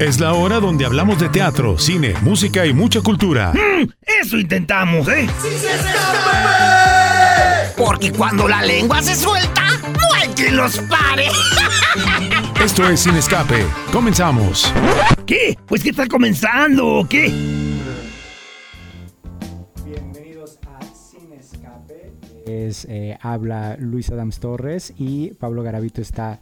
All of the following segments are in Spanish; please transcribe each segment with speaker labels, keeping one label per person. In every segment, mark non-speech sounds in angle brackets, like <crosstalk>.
Speaker 1: Es la hora donde hablamos de teatro, cine, música y mucha cultura.
Speaker 2: Mm, eso intentamos, ¿eh?
Speaker 3: Porque cuando la lengua se suelta, no hay quien los pare. <laughs>
Speaker 1: Esto es Sin Escape. Comenzamos.
Speaker 2: ¿Qué? Pues que está comenzando, ¿o qué?
Speaker 4: Bienvenidos a Sin Escape. Es, eh, habla Luis Adams Torres y Pablo Garavito está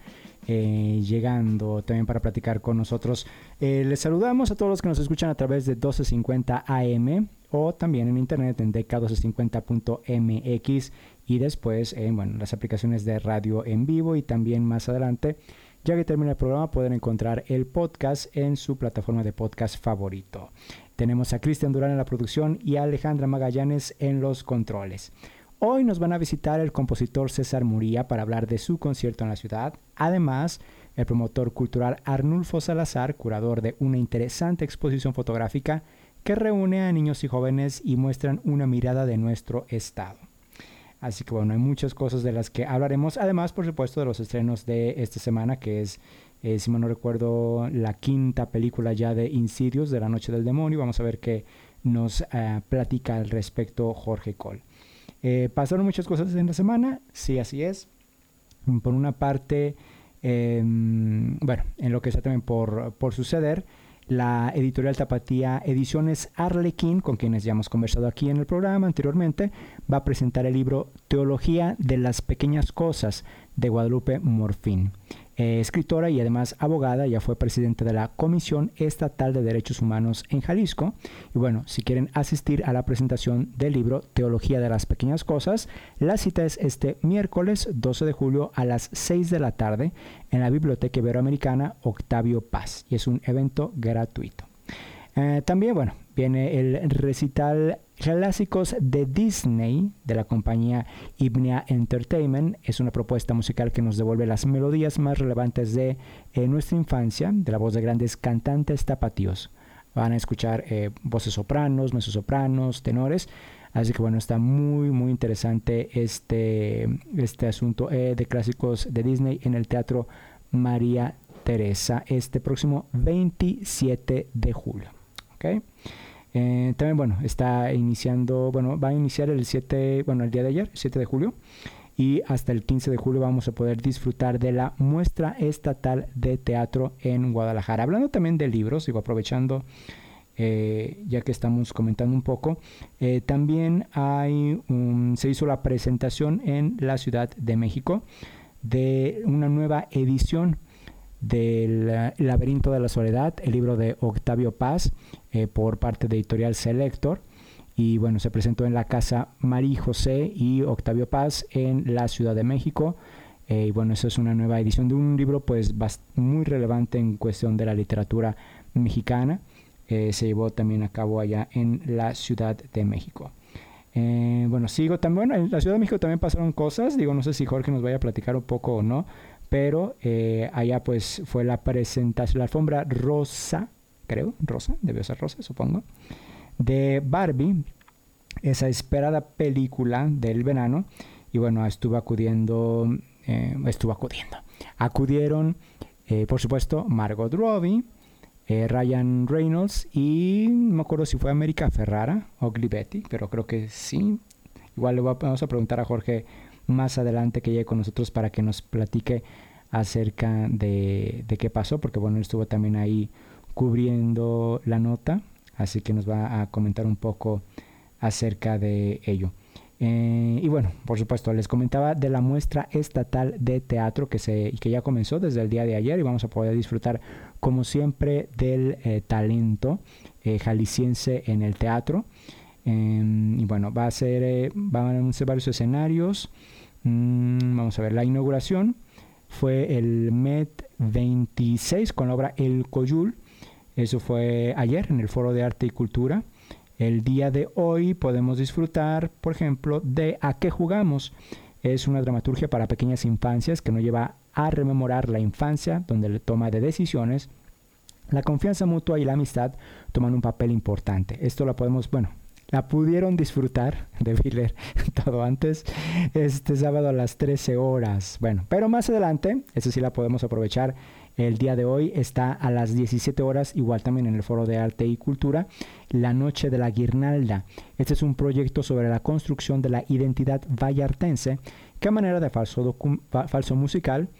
Speaker 4: eh, llegando también para platicar con nosotros. Eh, les saludamos a todos los que nos escuchan a través de 1250 AM o también en internet en dk1250.mx y después en bueno, las aplicaciones de radio en vivo y también más adelante. Ya que termina el programa pueden encontrar el podcast en su plataforma de podcast favorito. Tenemos a Cristian Durán en la producción y a Alejandra Magallanes en los controles. Hoy nos van a visitar el compositor César Muría para hablar de su concierto en la ciudad. Además, el promotor cultural Arnulfo Salazar, curador de una interesante exposición fotográfica que reúne a niños y jóvenes y muestran una mirada de nuestro estado. Así que bueno, hay muchas cosas de las que hablaremos. Además, por supuesto, de los estrenos de esta semana, que es, eh, si mal no recuerdo, la quinta película ya de Insidious de la Noche del Demonio. Vamos a ver qué nos uh, platica al respecto Jorge Cole. Eh, pasaron muchas cosas en la semana, sí, así es. Por una parte, eh, bueno, en lo que está también por, por suceder, la editorial Tapatía Ediciones Arlequín, con quienes ya hemos conversado aquí en el programa anteriormente, va a presentar el libro Teología de las Pequeñas Cosas de Guadalupe Morfín. Eh, escritora y además abogada, ya fue presidenta de la Comisión Estatal de Derechos Humanos en Jalisco. Y bueno, si quieren asistir a la presentación del libro Teología de las Pequeñas Cosas, la cita es este miércoles 12 de julio a las 6 de la tarde en la Biblioteca Iberoamericana Octavio Paz. Y es un evento gratuito. Eh, también, bueno, viene el recital Clásicos de Disney de la compañía Ibnea Entertainment. Es una propuesta musical que nos devuelve las melodías más relevantes de eh, nuestra infancia, de la voz de grandes cantantes tapatíos. Van a escuchar eh, voces sopranos, mezzosopranos, tenores. Así que bueno, está muy, muy interesante este, este asunto de clásicos de Disney en el Teatro María Teresa este próximo 27 de julio. ¿okay? Eh, también, bueno, está iniciando, bueno, va a iniciar el 7, bueno, el día de ayer, 7 de julio, y hasta el 15 de julio vamos a poder disfrutar de la muestra estatal de teatro en Guadalajara. Hablando también de libros, digo, aprovechando, eh, ya que estamos comentando un poco, eh, también hay se hizo la presentación en la Ciudad de México de una nueva edición del laberinto de la soledad, el libro de Octavio Paz eh, por parte de Editorial Selector. Y bueno, se presentó en la casa María José y Octavio Paz en la Ciudad de México. Eh, y bueno, eso es una nueva edición de un libro pues muy relevante en cuestión de la literatura mexicana. Eh, se llevó también a cabo allá en la Ciudad de México. bueno, sigo también, en la Ciudad de México también pasaron cosas, digo, no sé si Jorge nos vaya a platicar un poco o no, pero eh, allá pues fue la presentación, la alfombra rosa, creo, rosa, debió ser rosa, supongo, de Barbie, esa esperada película del verano, y bueno, estuvo acudiendo, eh, estuvo acudiendo, acudieron, eh, por supuesto, Margot Robbie, Ryan Reynolds y no me acuerdo si fue América Ferrara o Glibetti, pero creo que sí. Igual le vamos a preguntar a Jorge más adelante que llegue con nosotros para que nos platique acerca de, qué pasó, porque bueno, estuvo también ahí cubriendo la nota, así que nos va a comentar un poco acerca de ello. Eh, y bueno, por supuesto, les comentaba de la muestra estatal de teatro que, se, que ya comenzó desde el día de ayer y vamos a poder disfrutar, como siempre, del eh, talento eh, jalisciense en el teatro. Em, y bueno, va a ser, van a ser varios escenarios. Mm, vamos a ver, la inauguración fue el MET 26 con la obra El Coyul. Eso fue ayer en el Foro de Arte y Cultura. El día de hoy podemos disfrutar, por ejemplo, de A qué jugamos. Es una dramaturgia para pequeñas infancias que nos lleva a rememorar la infancia, donde la toma de decisiones, la confianza mutua y la amistad toman un papel importante. Esto lo podemos, bueno, la pudieron disfrutar, debí leer <laughs> todo antes, este sábado a las 13 horas. Bueno, pero más adelante, eso sí la podemos aprovechar El día de hoy está a las 17 horas, igual también en el Foro de Arte y Cultura, La Noche de la Guirnalda. Este es un proyecto sobre la construcción de la identidad vallartense que a manera de falso, falso musical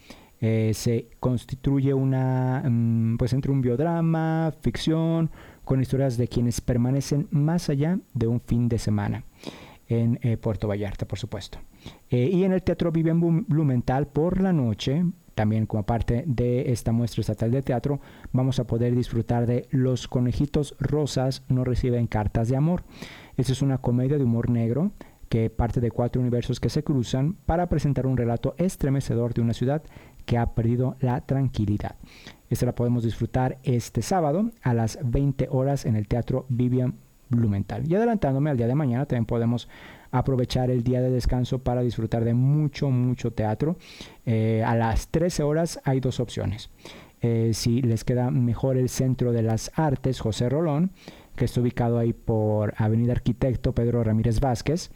Speaker 4: eh, se constituye una, mm, pues entre un biodrama, ficción, con historias de quienes permanecen más allá de un fin de semana en eh, Puerto Vallarta, por supuesto. Eh, y en el Teatro Vivian Blumenthal por la noche, también como parte de esta muestra estatal de teatro, vamos a poder disfrutar de Los conejitos rosas no reciben cartas de amor. Esta es una comedia de humor negro que parte de cuatro universos que se cruzan para presentar un relato estremecedor de una ciudad que ha perdido la tranquilidad. Esta la podemos disfrutar este sábado a las 20 horas en el Teatro Vivian Blumenthal. Y adelantándome al día de mañana, también podemos aprovechar el día de descanso para disfrutar de mucho, mucho teatro. Eh, a las 13 horas hay dos opciones. Eh, si les queda mejor el Centro de las Artes José Rolón, que está ubicado ahí por Avenida Arquitecto Pedro Ramírez Vázquez,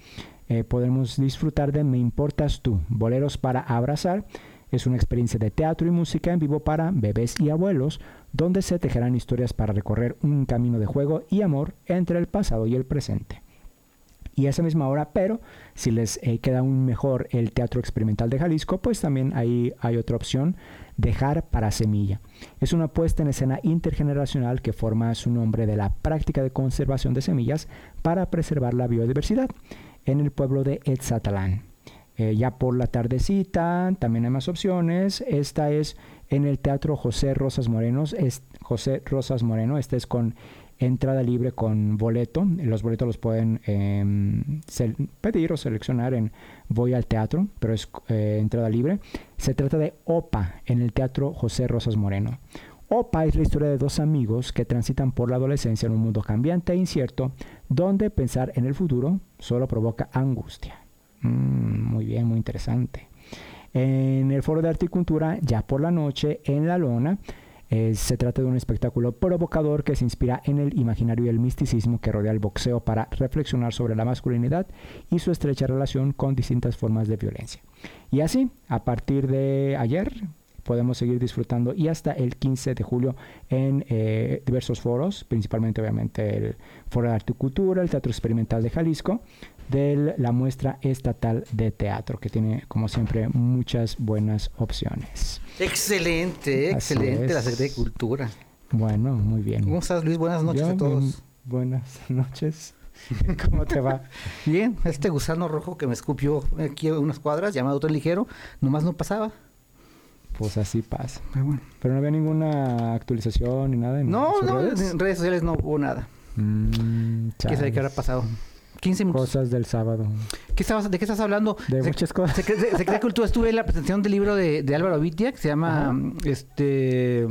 Speaker 4: eh, podemos disfrutar de Me Importas Tú, Boleros para Abrazar, es una experiencia de teatro y música en vivo para bebés y abuelos, donde se tejerán historias para recorrer un camino de juego y amor entre el pasado y el presente. Y a esa misma hora, pero si les eh, queda aún mejor el Teatro Experimental de Jalisco, pues también ahí hay otra opción, Dejar para Semilla. Es una puesta en escena intergeneracional que forma su nombre de la práctica de conservación de semillas para preservar la biodiversidad en el pueblo de Etzatalán. Eh, ya por la tardecita también hay más opciones. Esta es en el Teatro José Rosas Morenos. Es José Rosas Moreno. Este es con entrada libre con boleto. Los boletos los pueden em, pedir o seleccionar en Voy al Teatro, pero es eh, entrada libre. Se trata de OPA en el Teatro José Rosas Moreno. OPA es la historia de dos amigos que transitan por la adolescencia en un mundo cambiante e incierto, donde pensar en el futuro solo provoca angustia. Mm, muy bien, muy interesante. En el Foro de Arte y Cultura, ya por la noche, en La Lona, eh, se trata de un espectáculo provocador que se inspira en el imaginario y el misticismo que rodea el boxeo para reflexionar sobre la masculinidad y su estrecha relación con distintas formas de violencia. Y así, a partir de ayer, podemos seguir disfrutando y hasta el 15 de julio en eh, diversos foros, principalmente obviamente el Foro de Arte y Cultura, el Teatro Experimental de Jalisco, de la muestra estatal de teatro, que tiene como siempre muchas buenas opciones.
Speaker 5: Excelente, excelente la Secretaría de Cultura.
Speaker 4: Bueno, muy bien.
Speaker 5: ¿Cómo estás Luis? Buenas noches a todos.
Speaker 4: buenas <laughs> noches. ¿Cómo te va? <laughs>
Speaker 5: Bien, este gusano rojo que me escupió aquí a unas cuadras, llamado otro ligero, nomás no pasaba.
Speaker 4: Pues así pasa. Pero no había ninguna actualización ni nada. En
Speaker 5: no, no, en redes sociales no hubo nada. Mm, ¿Qué sabe qué habrá pasado? 15 minutos.
Speaker 4: Cosas del sábado.
Speaker 5: ¿Qué estabas, ¿De qué estás hablando?
Speaker 4: De muchas cosas.
Speaker 5: Se, cree que tú estuve en la presentación del libro de, de Álvaro Vitia, que se llama, este...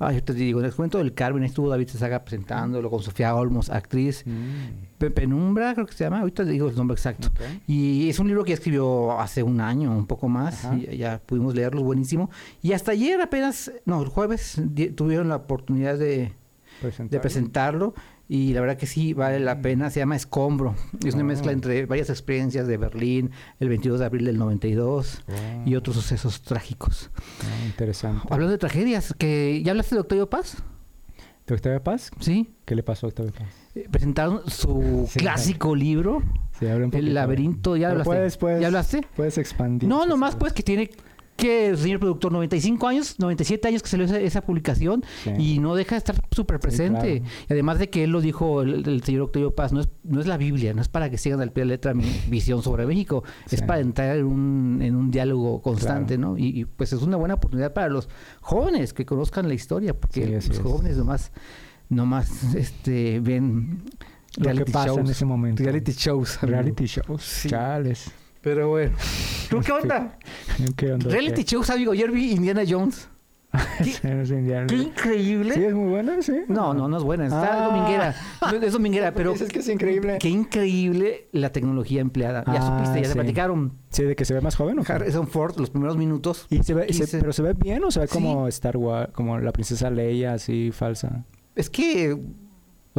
Speaker 5: Ay, yo te digo, en el cuento del Carmen estuvo David Saga presentándolo con Sofía Olmos, actriz. Mm. Penumbra, creo que se llama. Ahorita te digo el nombre exacto. Y es un libro que escribió hace un año, un poco más. Y ya pudimos leerlo, buenísimo. Y hasta ayer apenas, no, el jueves, tuvieron la oportunidad de, de presentarlo y la verdad que sí vale la pena. Se llama Escombro. Es una mezcla ah. entre varias experiencias de Berlín, el 22 de abril del 92 y otros sucesos trágicos.
Speaker 4: Ah, interesante.
Speaker 5: Hablando de tragedias, que ¿ya hablaste de Octavio Paz?
Speaker 4: ¿De Octavio Paz?
Speaker 5: Sí.
Speaker 4: ¿Qué le pasó a Octavio Paz?
Speaker 5: Eh, presentaron su <laughs> clásico libro, El laberinto. ¿Ya hablaste?
Speaker 4: Puedes,
Speaker 5: ¿Ya hablaste?
Speaker 4: Puedes expandir.
Speaker 5: No, nomás pues que tiene que el señor productor, 95 años, 97 años que salió esa, publicación y no deja de estar súper presente. Y además de que él lo dijo, el, señor Octavio Paz, no es, no es la Biblia, no es para que sigan al pie de letra mi <laughs> visión sobre México, es para entrar en un, en un diálogo constante, ¿no? Y, pues es una buena oportunidad para los jóvenes que conozcan la historia, porque los jóvenes nomás, nomás este, ven
Speaker 4: lo que pasa en ese momento.
Speaker 5: Reality shows.
Speaker 4: Reality shows. Chales.
Speaker 5: Pero bueno. <laughs> ¿Tú qué onda? <laughs> ¿Qué onda? Reality shows, amigo. Ayer vi Indiana Jones. <laughs> ¿Qué, qué, increíble.
Speaker 4: Sí, es muy buena, sí.
Speaker 5: No, no, no es buena. Está ah. dominguera. Es dominguera, pero.
Speaker 4: Es que es increíble.
Speaker 5: Qué increíble la tecnología empleada. ya ah, supiste, ya se platicaron.
Speaker 4: Sí, de que se ve más joven, ¿o
Speaker 5: Harrison Ford, los primeros minutos.
Speaker 4: ¿Y se ve, pero se ve bien o se ve como Star Wars, como la princesa Leia, así falsa?
Speaker 5: Es que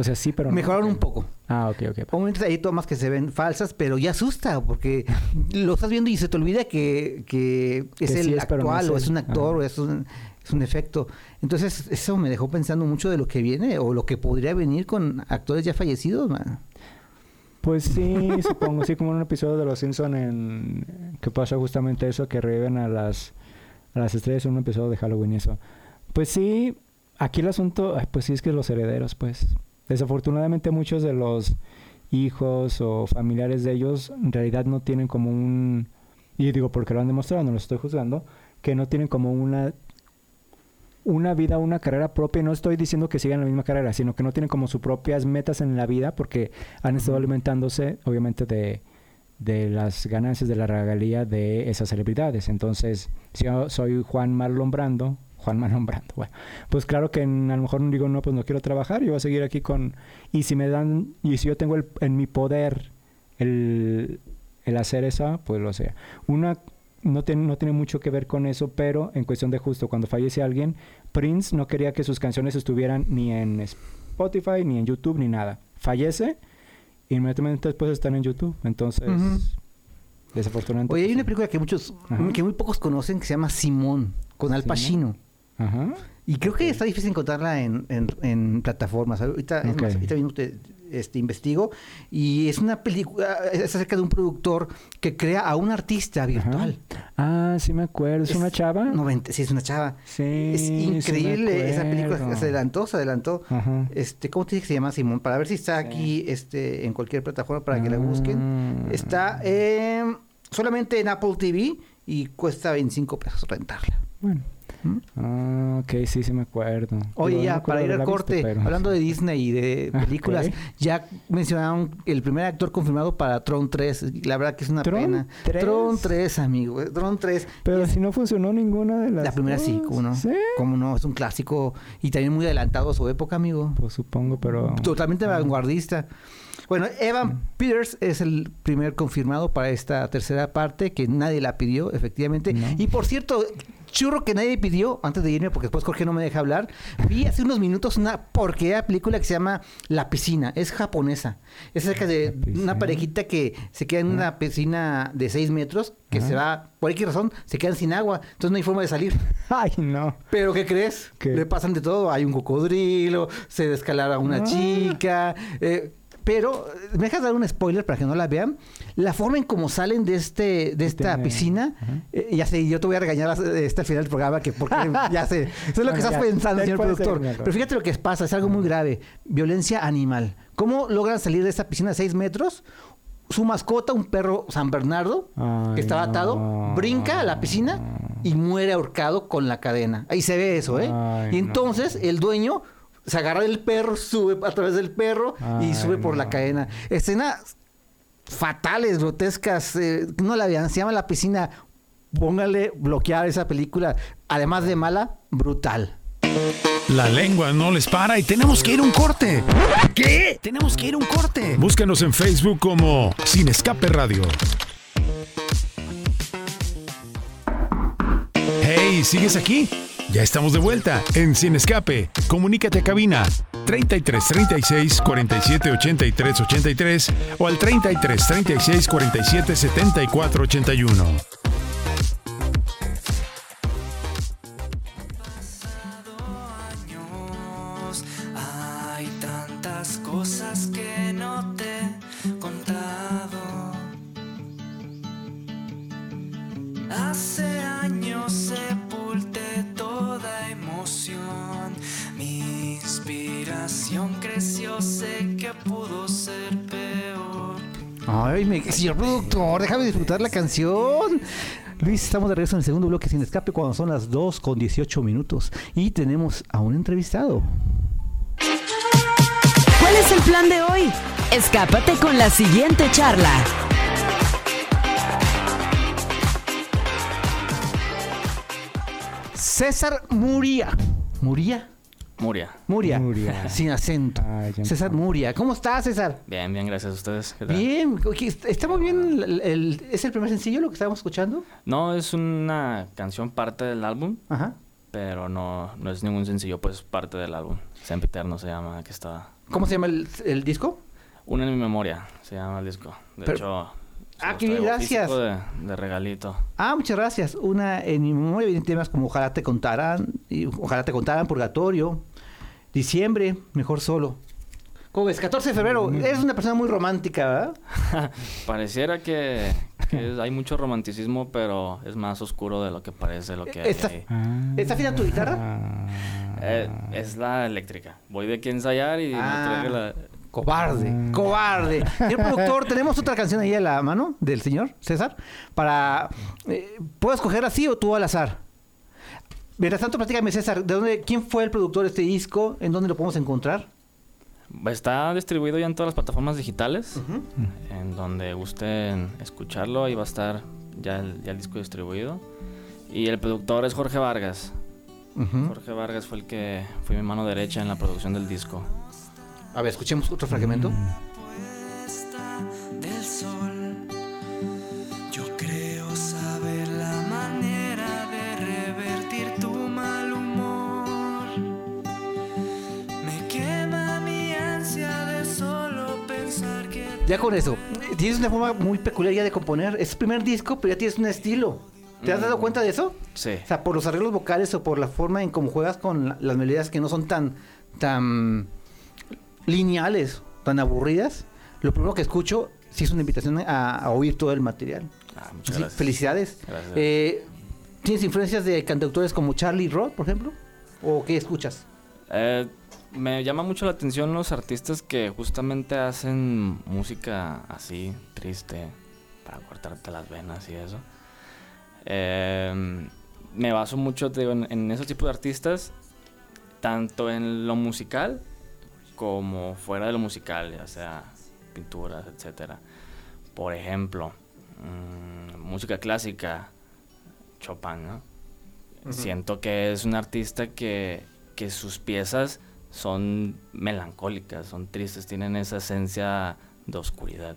Speaker 4: o sea, sí, pero...
Speaker 5: Mejoraron un poco.
Speaker 4: Ah, ok, ok.
Speaker 5: Momentos hay tomas que se ven falsas, pero ya asusta, porque lo estás viendo y se te olvida que, que es el actual, o es un actor, o es un... es un efecto. Entonces, eso me dejó pensando mucho de lo que viene o lo que podría venir con actores ya fallecidos, man.
Speaker 4: Pues sí, <laughs> supongo, sí, como en un episodio de Los Simpson en que pasa justamente eso, que reviven a las, a las estrellas en un episodio de Halloween y eso. Pues sí, aquí el asunto, pues sí es que los herederos, pues. Desafortunadamente muchos de los hijos o familiares de ellos en realidad no tienen como un, y digo porque lo han demostrado, no lo estoy juzgando, que no tienen como una una vida, una carrera propia. No estoy diciendo que sigan la misma carrera, sino que no tienen como sus propias metas en la vida porque han estado alimentándose, obviamente, de, de las ganancias de la regalía de esas celebridades. Entonces, si yo soy Juan Marlon Brando, Juan Brando, bueno, pues claro que en- a lo mejor digo, no, pues no quiero trabajar, yo voy a seguir aquí con... Y si me dan, y si yo tengo el- en mi poder el, el hacer eso, pues lo sea. Una no tiene, no tiene mucho que ver con eso, pero en cuestión de justo, cuando fallece alguien, Prince no quería que sus canciones estuvieran ni en Spotify, ni en YouTube, ni nada. Fallece, inmediatamente después están en YouTube. Entonces, desafortunadamente.
Speaker 5: Oye, hay
Speaker 4: pues,
Speaker 5: una película que muchos,
Speaker 4: Ajá.
Speaker 5: que muy pocos conocen que se llama Simón, con Al
Speaker 4: Simón.
Speaker 5: Pacino.
Speaker 4: Ajá.
Speaker 5: Y creo que está difícil encontrarla en, en, en plataformas. Ahorita, es
Speaker 4: Ok.
Speaker 5: más, ahorita mismo te este, investigo. Y es una película, es acerca de un productor que crea a un artista virtual.
Speaker 4: Ah, sí me acuerdo. ¿Es, una chava?
Speaker 5: 90, sí, es una chava.
Speaker 4: Sí.
Speaker 5: es
Speaker 4: sí
Speaker 5: increíble esa película. Se adelantó, se adelantó.
Speaker 4: Ajá.
Speaker 5: Este, ¿Cómo te dice que se llama Simón? Para ver si está aquí este, en cualquier plataforma para que la busquen.
Speaker 4: Ah.
Speaker 5: Está en- solamente en Apple TV y cuesta 25 pesos rentarla.
Speaker 4: Bueno.
Speaker 5: ¿Mm?
Speaker 4: Ah, ok, sí, sí me acuerdo.
Speaker 5: Oye,
Speaker 4: no
Speaker 5: ya, para ir al corte,
Speaker 4: pero-
Speaker 5: hablando de Disney y de <laughs> películas, ya mencionaron el primer actor confirmado para Tron 3. La verdad que es una
Speaker 4: ¿Tron
Speaker 5: pena.
Speaker 4: 3?
Speaker 5: Tron 3, amigo. Tron 3.
Speaker 4: Pero si no funcionó ninguna de las
Speaker 5: La primera sí, cómo no.
Speaker 4: Sí.
Speaker 5: Cómo no, es un clásico y también muy adelantado a su época, amigo.
Speaker 4: Pues supongo, pero...
Speaker 5: Totalmente
Speaker 4: Ah.
Speaker 5: vanguardista. Bueno, Evan Peters es el primer confirmado para esta tercera parte, que nadie la pidió, efectivamente.
Speaker 4: No.
Speaker 5: Y por cierto, churro que nadie pidió, antes de irme, porque después Jorge no me deja hablar, vi hace unos minutos una porquería película que se llama La Piscina, es japonesa. Es acerca de una parejita que se queda en una piscina de 6 metros, que
Speaker 4: Ah.
Speaker 5: se va, por X razón, se quedan sin agua, entonces no hay forma de salir. <laughs>
Speaker 4: Ay, no.
Speaker 5: Pero ¿qué crees?
Speaker 4: ¿Qué?
Speaker 5: Le pasan de todo. Hay un cocodrilo, se descalara una
Speaker 4: Ah.
Speaker 5: chica. eh, pero, ¿me dejas dar un spoiler para que no la vean? La forma en cómo salen de este de esta
Speaker 4: Tiene-
Speaker 5: piscina, eh, ya sé, yo te voy a regañar hasta el final del programa, que porque <laughs> ya sé, eso es lo
Speaker 4: Bueno,
Speaker 5: que estás
Speaker 4: ya,
Speaker 5: pensando,
Speaker 4: ya
Speaker 5: señor productor. Pero fíjate lo que pasa, es algo muy grave. Violencia animal. ¿Cómo logran salir de esta piscina de 6 metros? Su mascota, un perro San Bernardo,
Speaker 4: Ay,
Speaker 5: que estaba atado,
Speaker 4: no.
Speaker 5: brinca a la piscina y muere ahorcado con la cadena. Ahí se ve eso, ¿eh?
Speaker 4: Ay,
Speaker 5: y entonces el dueño se agarra del perro, sube a través del perro y sube por la cadena. Escenas fatales, grotescas. eh, no la vean, se llama La Piscina. Póngale bloquear esa película. Además de mala, brutal.
Speaker 1: La lengua no les para y tenemos que ir a un corte.
Speaker 2: ¿Qué?
Speaker 1: Tenemos que ir a un corte. Búscanos en Facebook como Sin Escape Radio. Hey, ¿sigues aquí? Ya estamos de vuelta en Sin Escape. Comunícate a cabina 33 36 47 83 83 o al 33 36 47 74 81.
Speaker 6: años. Hay tantas cosas que no
Speaker 5: Me, señor productor, déjame disfrutar la canción. Luis, estamos de regreso en el segundo bloque sin escape cuando son las 2 con 18 minutos. Y tenemos a un entrevistado.
Speaker 7: ¿Cuál es el plan de hoy? Escápate con la siguiente charla.
Speaker 5: César Muria. ¿Muria?
Speaker 8: Muria.
Speaker 5: Muria.
Speaker 4: Muria. <laughs>
Speaker 5: Sin acento.
Speaker 4: Ay,
Speaker 5: César. Muria. ¿Cómo estás, César?
Speaker 8: Bien, bien, gracias a ustedes. ¿Qué tal?
Speaker 5: Bien. Ok, est- ¿Está muy bien? el- el- ¿Es el primer sencillo lo que estábamos escuchando?
Speaker 8: No, es una canción parte del álbum,
Speaker 5: Ajá.
Speaker 8: pero no, no es ningún sencillo, pues parte del álbum. Sempiterno se llama, que está...
Speaker 5: ¿Cómo se llama el, el disco?
Speaker 8: Una en mi memoria, se llama el disco. De
Speaker 5: Pero-
Speaker 8: hecho,
Speaker 5: Ah, qué bien, gracias.
Speaker 8: De, de regalito.
Speaker 5: Ah, muchas gracias. Una en mi memoria vienen temas como Ojalá te contaran, y Ojalá te contaran, Purgatorio, Diciembre, Mejor solo. ¿Cómo ves? 14 de febrero. Eres una persona muy romántica, ¿verdad? <laughs>
Speaker 8: Pareciera que, que es- hay mucho romanticismo, pero es más oscuro de lo que parece lo que hay ahí.
Speaker 4: Ah.
Speaker 5: ¿Está afina tu guitarra?
Speaker 8: Eh, es la eléctrica. Voy de aquí a ensayar y
Speaker 5: Ah.
Speaker 8: me traigo la...
Speaker 5: Cobarde, cobarde. Señor productor, tenemos otra canción ahí a la mano del señor César. Para. eh, ¿Puedo escoger así o tú al azar? Mientras tanto, platícame, César, ¿de dónde, ¿quién fue el productor de este disco? ¿En dónde lo podemos encontrar?
Speaker 8: Está distribuido ya en todas las plataformas digitales. En donde gusten escucharlo, ahí va a estar ya el, ya el disco distribuido. Y el productor es Jorge Vargas. Jorge Vargas fue el que fue mi mano derecha en la producción del disco.
Speaker 5: A ver, escuchemos otro fragmento.
Speaker 6: puesta
Speaker 5: Ya con eso, tienes una forma muy peculiar ya de componer. Es tu primer disco, pero ya tienes un estilo. ¿Te has dado cuenta de eso?
Speaker 8: Sí.
Speaker 5: O sea, por los arreglos vocales o por la forma en cómo juegas con la- las melodías que no son tan, tan lineales, tan aburridas. Lo primero que escucho sí es una invitación a, a oír todo el material.
Speaker 8: Ah, muchas
Speaker 5: Sí,
Speaker 8: gracias.
Speaker 5: felicidades.
Speaker 8: Gracias.
Speaker 5: Eh, ¿Tienes influencias de cantautores como Charlie Roth, por ejemplo? ¿O qué escuchas?
Speaker 8: Eh, me llama mucho la atención los artistas que justamente hacen música así, triste, para cortarte las venas y eso. Eh, me baso mucho digo, en, en esos tipos de artistas, tanto en lo musical como fuera de lo musical, ya sea pinturas, etcétera. Por ejemplo, mm, música clásica, Chopin, ¿no? Siento que es un artista que, que sus piezas son melancólicas, son tristes, tienen esa esencia de oscuridad.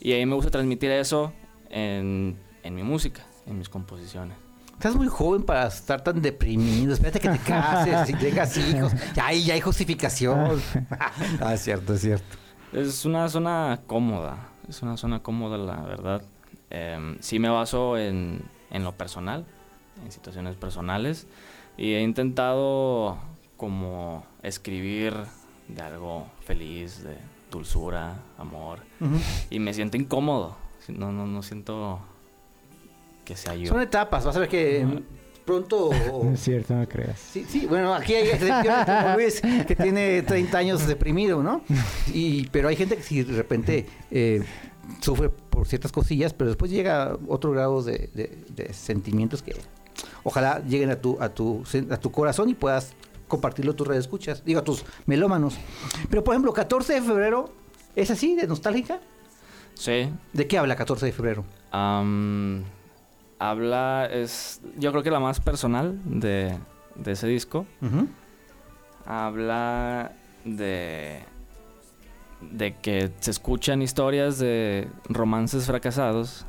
Speaker 8: Y a mí me gusta transmitir eso en, en mi música, en mis composiciones.
Speaker 5: Estás muy joven para estar tan deprimido. Espérate que te cases y tengas hijos. Ya hay, ya hay justificación. <laughs> ah, es cierto, es cierto.
Speaker 8: Es una zona cómoda, es una zona cómoda, la verdad. Em, sí me baso en, en lo personal, en situaciones personales, y he intentado como escribir de algo feliz, de dulzura, amor, y me siento incómodo, no, no, no siento que sea yo.
Speaker 5: Son etapas. Vas a ver que pronto... <laughs>
Speaker 4: No es cierto, no creas.
Speaker 5: Sí, sí, bueno, aquí hay Luis, que tiene 30 años deprimido, ¿no? Y, pero hay gente que si de repente eh, sufre por ciertas cosillas, pero después llega a otro grado de, de- de sentimientos que ojalá lleguen a tu, a tu, a tu corazón y puedas compartirlo a tus redes escuchas, digo, a tus melómanos. Pero, por ejemplo, 14 de febrero, ¿es así, de nostálgica?
Speaker 8: Sí,
Speaker 5: ¿De qué habla 14 de febrero?
Speaker 8: Am, habla, es yo creo que la más personal de, de ese disco. Habla de, de que se escuchan historias de romances fracasados,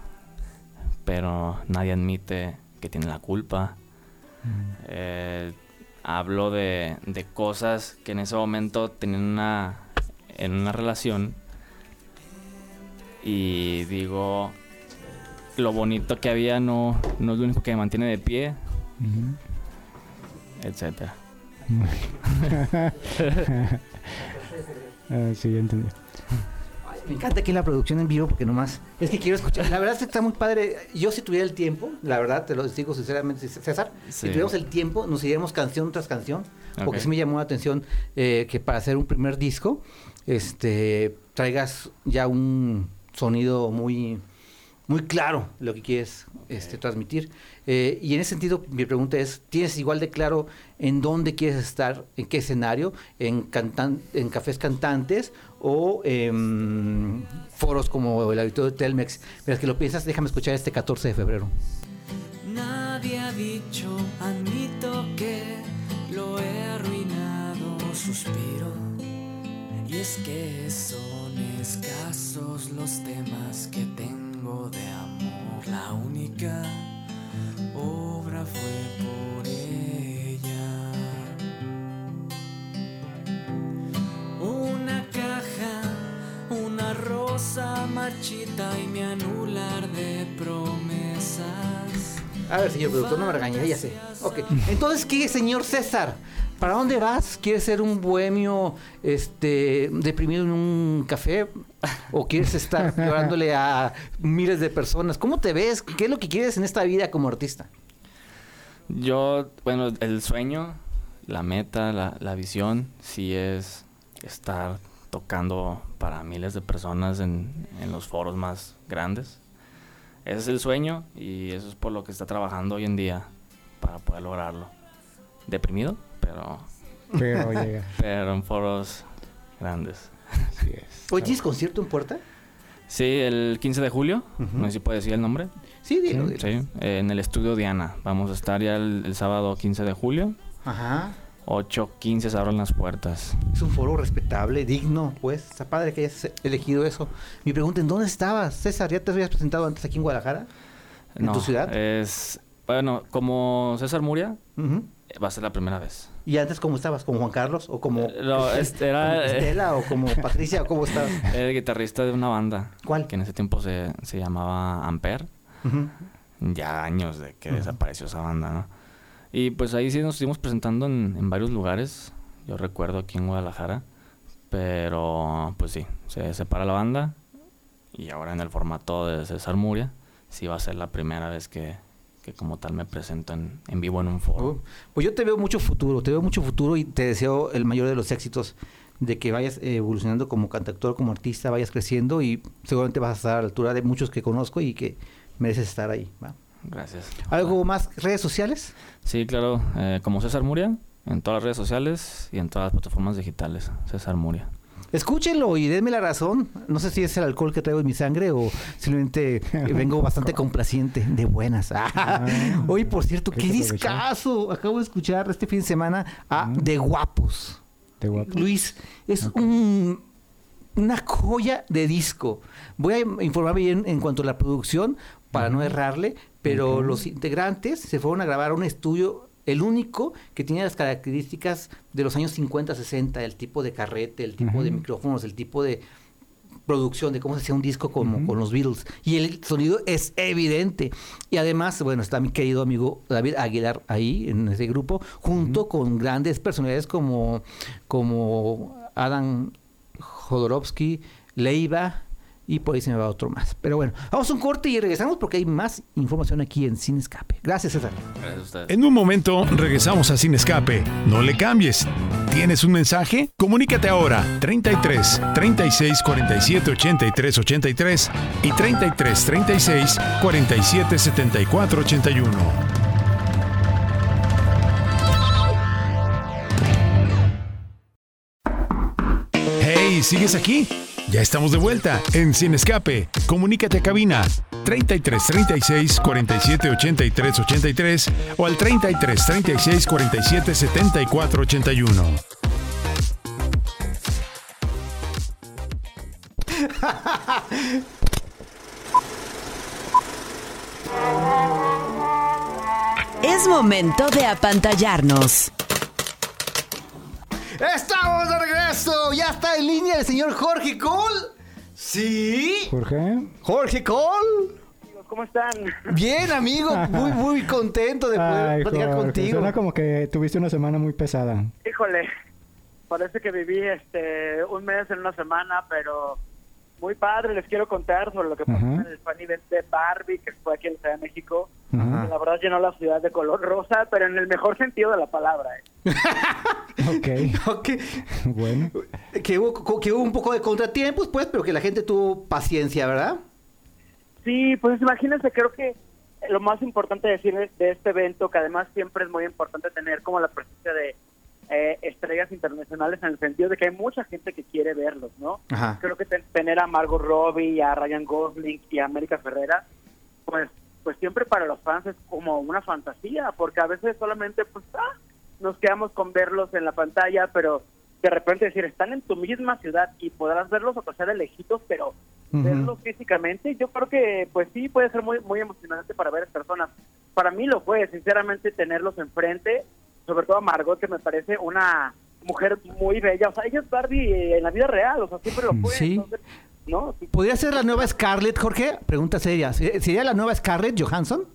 Speaker 8: pero nadie admite que tiene la culpa. Eh, hablo de, de cosas que en ese momento tenían una, en una relación y digo, lo bonito que había no, no es lo único que me mantiene de pie, etcétera. <laughs>
Speaker 4: Ah, sí, entendí.
Speaker 5: Me encanta aquí la producción en vivo porque nomás es que quiero escuchar. La verdad es que está muy padre. Yo si tuviera el tiempo, la verdad te lo digo sinceramente, César, si tuviéramos el tiempo nos iríamos canción tras canción, porque
Speaker 8: Ok.
Speaker 5: sí me llamó la atención eh, que para hacer un primer disco, este, traigas ya un sonido muy muy claro lo que quieres este, transmitir. Eh, y en ese sentido, mi pregunta es, ¿tienes igual de claro en dónde quieres estar, en qué escenario, en, cantan en cafés cantantes o en foros como el auditorio de Telmex? Mientras que lo piensas, déjame escuchar este 14 de febrero.
Speaker 6: Nadie ha dicho, admito que lo he arruinado, suspiro. Y es que son escasos los temas que tengo de amor. La única obra fue por ella. Una caja, rosa marchita y mi anular de promesas.
Speaker 5: A ver, señor productor, no me regañes, ya sé. Ok. Entonces, ¿qué, señor César? ¿Para dónde vas? ¿Quieres ser un bohemio este, deprimido en un café? ¿O quieres estar <laughs> llorándole a miles de personas? ¿Cómo te ves? ¿Qué es lo que quieres en esta vida como artista?
Speaker 8: Yo, bueno, el sueño, la meta, la, la visión, sí es estar tocando para miles de personas en, en los foros más grandes. Ese es el sueño y eso es por lo que está trabajando hoy en día para poder lograrlo. Deprimido, pero,
Speaker 4: Pero llega. <laughs>
Speaker 8: pero en foros grandes.
Speaker 4: Así es.
Speaker 5: ¿Hoy tienes concierto en puerta?
Speaker 8: Sí, el 15 de julio,
Speaker 5: Ujú.
Speaker 8: no sé si puedo decir el nombre.
Speaker 5: Sí, dilo, dilo.
Speaker 8: Sí, eh, en el estudio Diana. Vamos a estar ya el, el sábado 15 de julio.
Speaker 5: Ajá.
Speaker 8: 8.15 se abren las puertas.
Speaker 5: Es un foro respetable, digno, pues. Está padre que hayas elegido eso. Mi pregunta, ¿en dónde estabas? César, ¿ya te habías presentado antes aquí en Guadalajara? ¿En
Speaker 8: No,
Speaker 5: tu ciudad?
Speaker 8: Es, bueno, como César Muria, eh, va a ser la primera vez.
Speaker 5: ¿Y antes cómo estabas? ¿Como Juan Carlos? ¿O como
Speaker 8: Eh, no, este <laughs> era-
Speaker 5: como Estela? ¿O como <laughs> Patricia? ¿O cómo estabas?
Speaker 8: Era el guitarrista de una banda.
Speaker 5: ¿Cuál?
Speaker 8: Que en ese tiempo se, se llamaba Ampere.
Speaker 5: Ujú.
Speaker 8: Ya años de que desapareció esa banda, ¿no? Y pues ahí sí nos estuvimos presentando en, varios lugares. Yo recuerdo aquí en Guadalajara. Pero pues sí, se separa la banda. Y ahora en el formato de César Muria, sí va a ser la primera vez que, que como tal me presento en, vivo en un foro.
Speaker 5: Oh, Pues yo te veo mucho futuro, te veo mucho futuro y te deseo el mayor de los éxitos de que vayas evolucionando como cantautor, como artista, vayas creciendo y seguramente vas a estar a la altura de muchos que conozco y que mereces estar ahí.
Speaker 8: Gracias.
Speaker 5: ¿Algo más? ¿Redes sociales?
Speaker 8: Sí, claro. eh, como César Muria, en todas las redes sociales y en todas las plataformas digitales. César Muria.
Speaker 5: Escúchenlo y denme la razón. No sé si es el alcohol que traigo en mi sangre o simplemente <laughs> vengo bastante complaciente, de buenas. Ah, <laughs> Oye, por cierto, qué discazo. Acabo de escuchar este fin de semana a De Guapos.
Speaker 4: De guapo.
Speaker 5: Luis, es un- una joya de disco. Voy a informar bien en cuanto a la producción para no errarle, pero los integrantes se fueron a grabar un estudio, el único que tenía las características de los años 50, 60, el tipo de carrete, el tipo de micrófonos, el tipo de producción, de cómo se hacía un disco como con los Beatles. Y el sonido es evidente. Y además, bueno, está mi querido amigo David Aguilar ahí en ese grupo, junto con grandes personalidades como, como Adam Jodorowsky, Leiva y por ahí se me va otro más. Pero bueno, vamos a un corte y regresamos porque hay más información aquí en Sin Escape. Gracias, César.
Speaker 8: Gracias a ustedes.
Speaker 1: En un momento regresamos a Sin Escape. No le cambies. ¿Tienes un mensaje? Comunícate ahora 33 36 47 83 83 y 33 36 47 74 81. Hey, ¿sigues aquí? Ya estamos de vuelta en Sin Escape. Comunícate a cabina 33 36 47 83 83 o al 33 36 47 74 81.
Speaker 7: Es momento de apantallarnos.
Speaker 5: ¡Estamos de regreso! Ya está en línea el señor Jorge Cole. ¿Sí?
Speaker 4: Jorge.
Speaker 5: Jorge Cole.
Speaker 9: ¿Cómo están?
Speaker 5: Bien, amigo. Muy, muy contento de poder
Speaker 4: Ay,
Speaker 5: platicar
Speaker 4: Jorge,
Speaker 5: contigo.
Speaker 4: Suena como que tuviste una semana muy pesada.
Speaker 9: Híjole, parece que viví este un mes en una semana, pero muy padre. Les quiero contar sobre lo que pasó
Speaker 4: Ajá.
Speaker 9: en el fan event de Barbie, que fue aquí en la Ciudad de México.
Speaker 4: Ajá.
Speaker 9: La verdad llenó la ciudad de color rosa, pero en el mejor sentido de la palabra. ¿eh? <laughs>
Speaker 4: Ok, <laughs>
Speaker 5: Ok.
Speaker 4: bueno.
Speaker 5: Que hubo, que hubo un poco de contratiempos, pues, pero que la gente tuvo paciencia, ¿verdad?
Speaker 9: Sí, pues imagínense, creo que lo más importante decir de, este evento, que además siempre es muy importante tener como la presencia de eh, estrellas internacionales en el sentido de que hay mucha gente que quiere verlos, ¿no?
Speaker 5: Ajá.
Speaker 9: Creo que te- tener a Margot Robbie, a Ryan Gosling y a América Ferrera, pues pues siempre para los fans es como una fantasía, porque a veces solamente pues ah, nos quedamos con verlos en la pantalla, pero de repente decir, están en tu misma ciudad y podrás verlos o sea de lejitos, pero verlos físicamente, yo creo que pues sí puede ser muy muy emocionante para varias personas. Para mí lo fue, sinceramente, tenerlos enfrente, sobre todo a Margot, que me parece una mujer muy bella. O sea, ella es Barbie en la vida real, o sea, siempre lo fue.
Speaker 5: Sí.
Speaker 9: entonces, ¿no?
Speaker 5: ¿Podría ser la nueva Scarlett, Jorge? Pregunta seria. ¿Sería sería la nueva Scarlett Johansson?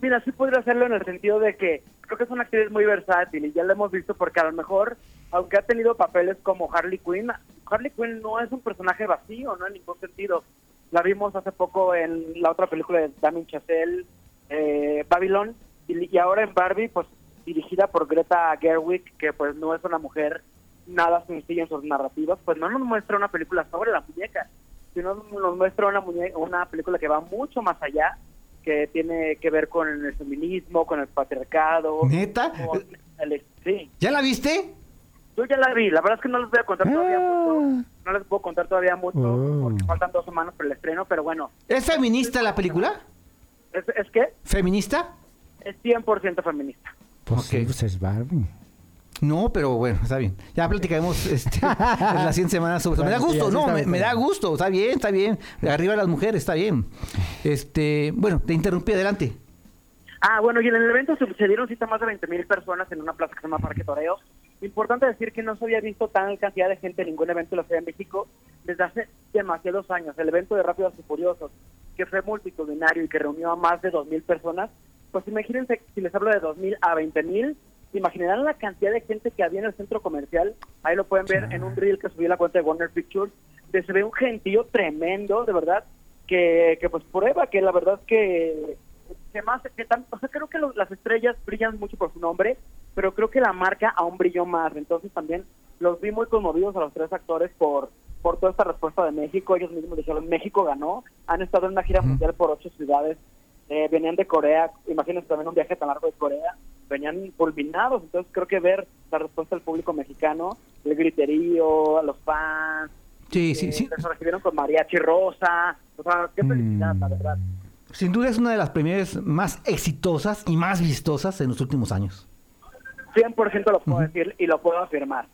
Speaker 9: Mira, sí podría hacerlo en el sentido de que creo que es una actriz muy versátil y ya la hemos visto porque a lo mejor, aunque ha tenido papeles como Harley Quinn, Harley Quinn no es un personaje vacío, no en ningún sentido. La vimos hace poco en la otra película de Damien Chazelle, eh, Babylon, y, y ahora en Barbie, pues dirigida por Greta Gerwig, que pues no es una mujer nada sencilla en sus narrativas, pues no nos muestra una película sobre la muñeca, sino nos muestra una, una película que va mucho más allá, que tiene que ver con el feminismo, con el patriarcado.
Speaker 5: ¿Neta?
Speaker 9: con el- sí,
Speaker 5: ¿Ya la viste?
Speaker 9: yo ya la vi, la verdad es que no les voy a contar todavía
Speaker 4: Ah.
Speaker 9: mucho, no les puedo contar todavía mucho,
Speaker 4: Oh.
Speaker 9: porque faltan dos semanas para el estreno, pero bueno,
Speaker 5: ¿Es feminista la película?
Speaker 9: es, es que
Speaker 5: ¿Feminista?
Speaker 9: es 100% feminista.
Speaker 4: Pues sí,
Speaker 5: Ok.
Speaker 4: pues es Barbie.
Speaker 5: No, pero bueno, está bien. Ya platicaremos este, <laughs> en las 100 semanas sobre eso. Me da gusto, no, me, me da gusto, está bien, está bien. Arriba las mujeres, está bien. Este, bueno, te interrumpí, adelante.
Speaker 9: Ah, bueno, y en el evento se, se dieron cita más de 20 mil personas en una plaza que se llama Parque Toreo. Importante decir que no se había visto tan cantidad de gente en ningún evento en la Ciudad de México desde hace demasiados años. El evento de Rápidos y Furiosos, que fue multitudinario y que reunió a más de 2 mil personas, pues imagínense, si les hablo de 2 mil a 20 mil, ¿se imaginarán la cantidad de gente que había en el centro comercial? Ahí lo pueden ver en un reel que subí a la cuenta de Warner Pictures, de se ve un gentío tremendo, de verdad, que, que pues prueba que la verdad es que que más que tan, o sea, creo que los- las estrellas brillan mucho por su nombre, pero creo que la marca aún brilló más. Entonces también los vi muy conmovidos a los tres actores por por toda esta respuesta de México. Ellos mismos dijeron, México ganó. Han estado en una gira mundial por ocho ciudades. Eh, venían de Corea, imagínense también un viaje tan largo de Corea. Venían fulminados. Entonces creo que ver la respuesta del público mexicano, el griterío, a los fans,
Speaker 5: Sí, sí,
Speaker 9: eh,
Speaker 5: sí.
Speaker 9: les recibieron con mariachi rosa. O sea, qué felicidad, la verdad.
Speaker 5: Sin duda es una de las premieres más exitosas y más vistosas en los últimos años.
Speaker 9: 100% lo puedo decir y lo puedo afirmar.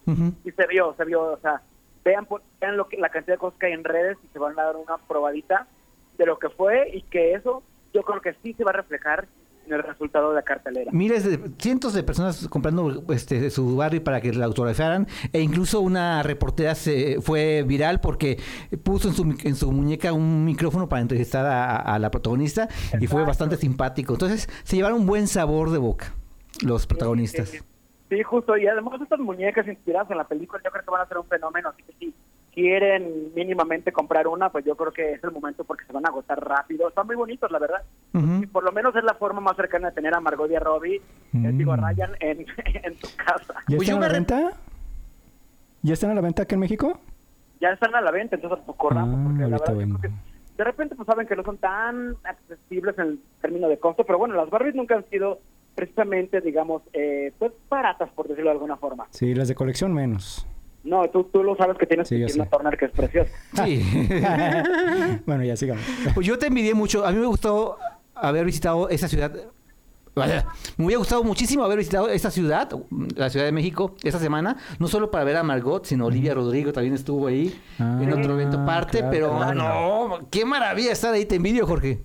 Speaker 9: Y se vio, se vio, o sea, vean, vean lo que, la cantidad de cosas que hay en redes y se van a dar una probadita de lo que fue y que eso yo creo que sí se va a reflejar el resultado de la cartelera.
Speaker 5: Miles de, cientos de personas comprando este, su Barbie para que la autografiaran e incluso una reportera se fue viral porque puso en su, en su muñeca un micrófono para entrevistar a, a la protagonista y fue bastante simpático. Entonces se llevaron un buen sabor de boca los protagonistas.
Speaker 9: Sí, sí, justo, y además estas muñecas inspiradas en la película yo creo que van a ser un fenómeno, así que si quieren mínimamente comprar una, pues yo creo que es el momento porque se van a agotar rápido. Están muy bonitos, la verdad. Y por lo menos es la forma más cercana de tener a Margot y a Robbie, eh, digo, a
Speaker 4: Mm.
Speaker 9: Ryan en, <laughs> en tu casa.
Speaker 4: ¿Ya
Speaker 5: Pues
Speaker 4: están a la venta? ¿Ya están a la venta aquí en México?
Speaker 9: ya están a la venta, entonces pues corramos,
Speaker 4: Ah,
Speaker 9: porque la verdad yo
Speaker 4: vengo.
Speaker 9: creo que de repente pues saben que no son tan accesibles en el término de costo, pero bueno, las Barbies nunca han sido precisamente, digamos, eh, pues baratas, por decirlo de alguna forma.
Speaker 4: Sí, las de colección menos.
Speaker 9: No, tú, tú lo sabes que tienes
Speaker 4: Sí,
Speaker 9: que
Speaker 4: yo
Speaker 9: ir
Speaker 4: sé.
Speaker 9: a Turner, que es preciosa.
Speaker 5: Sí. <laughs>
Speaker 4: bueno, ya sigamos.
Speaker 5: Pues yo te envidié mucho. A mí me gustó haber visitado esa ciudad. Me hubiera gustado muchísimo haber visitado esa ciudad, la Ciudad de México, esta semana, no solo para ver a Margot, sino Olivia Rodrigo también estuvo ahí
Speaker 4: Ah,
Speaker 5: en otro evento parte,
Speaker 4: claro,
Speaker 5: pero
Speaker 4: claro.
Speaker 5: no, qué maravilla estar ahí, te envidio, Jorge.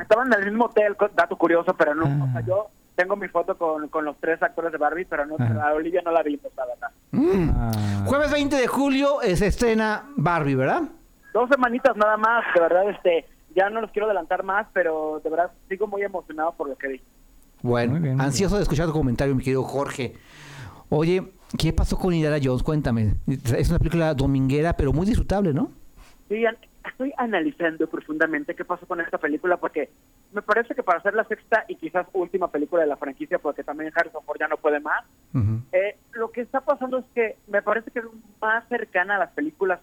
Speaker 9: Estaban en el mismo hotel, dato curioso, pero no,
Speaker 4: Ah.
Speaker 9: o sea, yo tengo mi foto con, con los tres actores de Barbie, pero no, a Olivia no la vimos, la verdad.
Speaker 4: Ah,
Speaker 5: Jueves 20 de julio eh, se estrena Barbie, ¿verdad?
Speaker 9: Dos semanitas nada más, de verdad, este, ya no los quiero adelantar más, pero de verdad sigo muy emocionado por lo que vi.
Speaker 5: Bueno,
Speaker 4: Muy bien, muy
Speaker 5: ansioso de escuchar tu comentario, mi querido Jorge. Oye, ¿qué pasó con Indiana Jones? Cuéntame. Es una película dominguera, pero muy disfrutable, ¿no?
Speaker 9: Sí, an- estoy analizando profundamente qué pasó con esta película porque me parece que para ser la sexta y quizás última película de la franquicia, porque también Harrison Ford ya no puede más, eh, lo que está pasando es que me parece que es más cercana a las películas,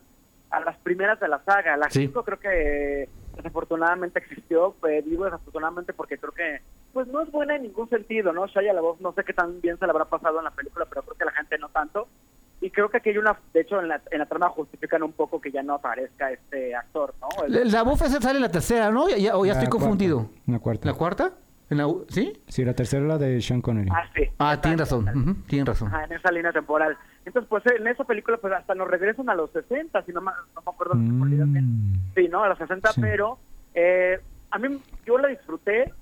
Speaker 9: a las primeras de la saga. La
Speaker 5: Sí.
Speaker 9: cinco creo que eh, desafortunadamente existió, eh, digo desafortunadamente porque creo que pues no es buena en ningún sentido, ¿no? Shia LaBeouf no sé qué tan bien se le habrá pasado en la película, pero creo que la gente no tanto. Creo que aquí hay una, de hecho en la, en la trama justifican un poco que ya no aparezca este actor, ¿no? El-
Speaker 5: La bufa sale en la tercera, ¿no? Ya, ya- o ya
Speaker 4: la
Speaker 5: estoy confundido.
Speaker 4: La cuarta.
Speaker 5: ¿La cuarta? ¿En la u- ¿Sí?
Speaker 4: Sí, la tercera es la de Sean Connery.
Speaker 9: Ah, sí.
Speaker 5: Ah, tienen razón. tienen razón.
Speaker 9: Ajá, en esa línea temporal. Entonces, pues en esa película, pues hasta nos regresan a los 60, si no, me acuerdo
Speaker 4: Mm.
Speaker 9: Sí, ¿no? A los 60,
Speaker 4: Sí.
Speaker 9: pero eh, a mí yo la disfruté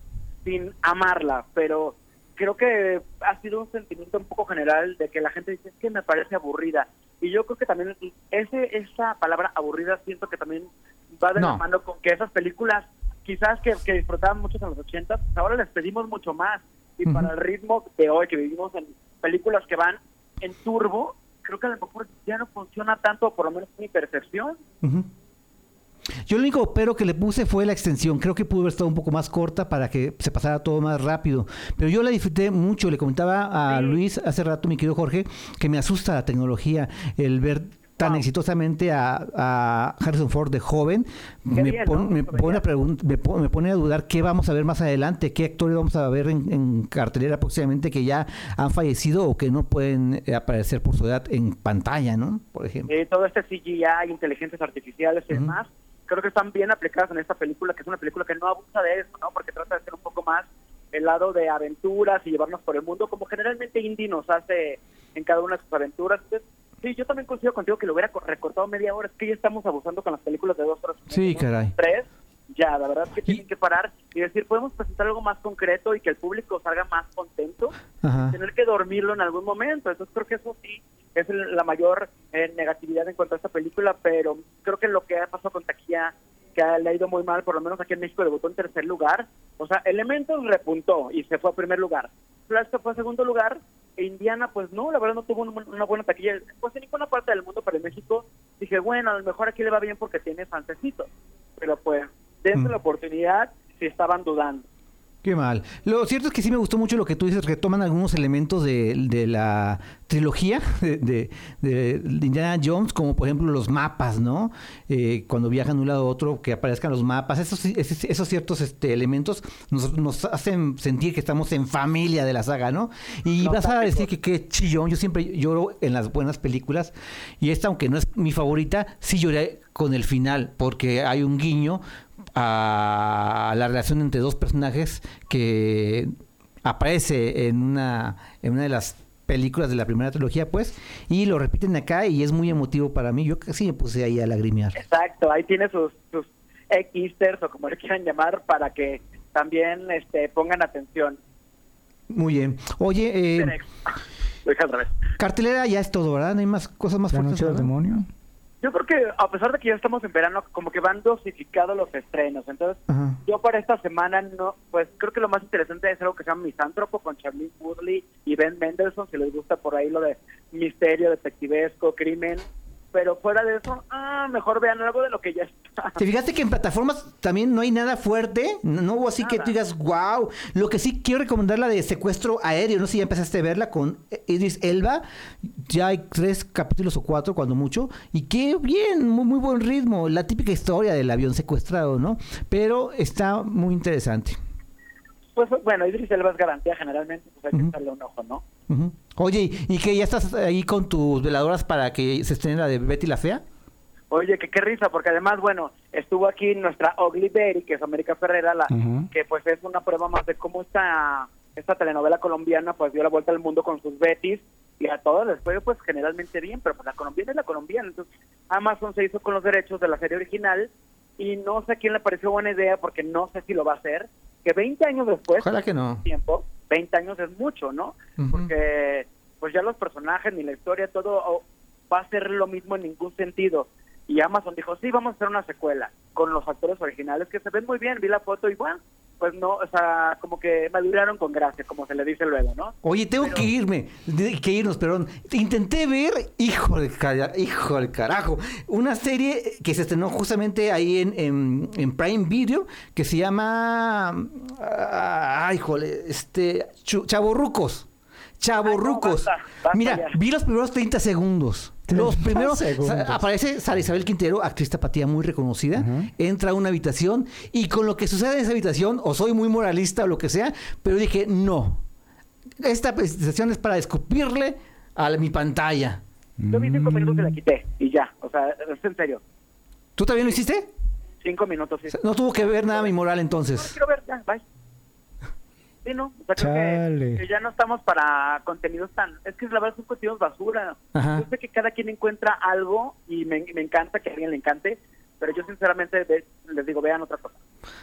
Speaker 9: sin amarla, pero creo que ha sido un sentimiento un poco general de que la gente dice "Es que me parece aburrida. Y yo creo que también ese esa palabra aburrida siento que también va de
Speaker 5: No.
Speaker 9: la mano con que esas películas quizás que, que disfrutaban muchos en los 80, pues ahora les pedimos mucho más. Y para el ritmo de hoy, que vivimos en películas que van en turbo, creo que a lo mejor ya no funciona tanto, por lo menos en mi percepción.
Speaker 5: Yo lo único pero que le puse fue la extensión. Creo que pudo haber estado un poco más corta para que se pasara todo más rápido. Pero yo la disfruté mucho. Le comentaba a Luis hace rato, mi querido Jorge, que me asusta la tecnología. El ver tan exitosamente a, a Harrison Ford de joven me,
Speaker 9: bien,
Speaker 5: pon-
Speaker 9: ¿no?
Speaker 5: me pone a me, po- me pone a dudar qué vamos a ver más adelante, qué actores vamos a ver en, en cartelera próximamente que ya han fallecido o que no pueden eh, aparecer por su edad en pantalla, ¿no? Por ejemplo.
Speaker 9: Eh, todo este CGI, inteligencias artificiales y
Speaker 5: Ujú.
Speaker 9: demás, creo que están bien aplicadas en esta película, que es una película que no abusa de eso, ¿no? Porque trata de ser un poco más el lado de aventuras y llevarnos por el mundo, como generalmente Indy nos hace en cada una de sus aventuras. Entonces, sí, yo también coincido contigo que lo hubiera co- recortado media hora. Es que ya estamos abusando con las películas de dos horas.
Speaker 5: Sí, caray.
Speaker 9: Tres, ya, la verdad es que tienen que parar y decir, podemos presentar algo más concreto y que el público salga más contento
Speaker 5: Ajá.
Speaker 9: tener que dormirlo en algún momento. Entonces creo que eso sí es la mayor eh, negatividad en cuanto a esta película, pero creo que lo que ha pasado con Taquilla, que ha- le ha ido muy mal, por lo menos aquí en México debutó en tercer lugar. O sea, Elementos repuntó y se fue a primer lugar. Flash se fue a segundo lugar. E Indiana, pues no, la verdad no tuvo un- una buena taquilla. Pues en ninguna parte del mundo, pero en México dije, bueno, a lo mejor aquí le va bien porque tiene fancecitos. Pero pues, dense
Speaker 5: Mm.
Speaker 9: la oportunidad si estaban dudando.
Speaker 5: Qué mal. Lo cierto es que sí me gustó mucho lo que tú dices, retoman algunos elementos de, de la trilogía <laughs> de, de- de Indiana Jones, como por ejemplo los mapas, ¿no? Eh, cuando viajan de un lado a otro, que aparezcan los mapas. Esos, esos, esos ciertos este, elementos nos, nos hacen sentir que estamos en familia de la saga, ¿no? Y vas a decir que qué chillón. Yo siempre lloro en las buenas películas. Y esta, aunque no es mi favorita, sí lloré con el final, porque hay un guiño a la relación entre dos personajes que aparece en una, en una de las películas de la primera trilogía, pues, y lo repiten acá y es muy emotivo para mí. Yo casi me puse ahí a lagrimear.
Speaker 9: Exacto, ahí tiene sus, sus Xters o como le quieran llamar para que también este, pongan atención.
Speaker 5: Muy bien. Oye, eh,
Speaker 9: Lo dije <laughs> al revés.
Speaker 5: cartelera ya es todo, ¿verdad? No hay más cosas más
Speaker 4: La
Speaker 5: fuertes.
Speaker 4: noche del
Speaker 5: ¿verdad?
Speaker 4: demonio.
Speaker 9: Yo creo que a pesar de que ya estamos en verano, como que van dosificados los estrenos. Entonces,
Speaker 5: Ajá.
Speaker 9: yo para esta semana, no pues creo que lo más interesante es algo que se llama Misántropo con Charlene Woodley y Ben Mendelssohn, si les gusta por ahí lo de misterio, detectivesco, crimen. Pero fuera de eso, ah, mejor vean algo de lo que ya está.
Speaker 5: ¿Te fijaste que en plataformas también no hay nada fuerte? No, no hubo así que tú digas, wow. Lo que sí quiero recomendar la de secuestro aéreo. No sé si ya empezaste a verla con Idris Elba. Ya hay tres capítulos o cuatro, cuando mucho. Y qué bien, muy, muy buen ritmo. La típica historia del avión secuestrado, ¿no? Pero está muy interesante.
Speaker 9: Pues bueno, Idris Elba es garantía generalmente, pues hay que echarle un ojo, ¿no?
Speaker 5: Ujú. Oye, ¿y que ya estás ahí con tus veladoras para que se estrene la de Betty la Fea?
Speaker 9: Oye, que qué risa, porque además, bueno, estuvo aquí nuestra Ugly Betty, que es América Ferrera, la, que pues es una prueba más de cómo esta, esta telenovela colombiana pues dio la vuelta al mundo con sus Bettys y a todos les fue pues generalmente bien, pero pues la colombiana es la colombiana, entonces Amazon se hizo con los derechos de la serie original y no sé a quién le pareció buena idea porque no sé si lo va a hacer, que 20 años después,
Speaker 5: Ojalá que no.
Speaker 9: tiempo, 20 años es mucho, ¿no? Porque pues ya los personajes ni la historia, todo va a ser lo mismo en ningún sentido. Y Amazon dijo, sí, vamos a hacer una secuela con los actores originales que se ven muy bien, vi la foto y bueno, pues no, o sea, como que maduraron con gracia, como se le dice luego, ¿no?
Speaker 5: Oye, tengo que irme, que irnos, perdón. Intenté ver, hijo de, cara- hijo del carajo, una serie que se estrenó justamente ahí en, en, en Prime Video, que se llama, ah, híjole, este, Chavorrucos. Chavorrucos.
Speaker 9: Ay, basta, basta
Speaker 5: Mira, vi los primeros 30 segundos. Los
Speaker 4: 30
Speaker 5: primeros, sa- aparece Sara Isabel Quintero, actriz tapatía muy reconocida, entra a una habitación y con lo que sucede en esa habitación, o soy muy moralista o lo que sea, pero dije, no, esta presentación es para escupirle a la- mi pantalla.
Speaker 9: Yo vi cinco minutos y la quité y ya, o sea, es en serio,
Speaker 5: ¿Tú también lo hiciste?
Speaker 9: cinco minutos sí.
Speaker 5: No tuvo que ver nada mi moral
Speaker 9: No,
Speaker 5: entonces.
Speaker 9: quiero ver, ya, bye. Sí, no, o sea, creo que- ya no estamos para contenidos tan... Es que la verdad son contenidos basura.
Speaker 5: Ajá.
Speaker 9: Yo sé que cada quien encuentra algo y me, me encanta que a alguien le encante, pero yo sinceramente ve- les digo, vean otra cosa.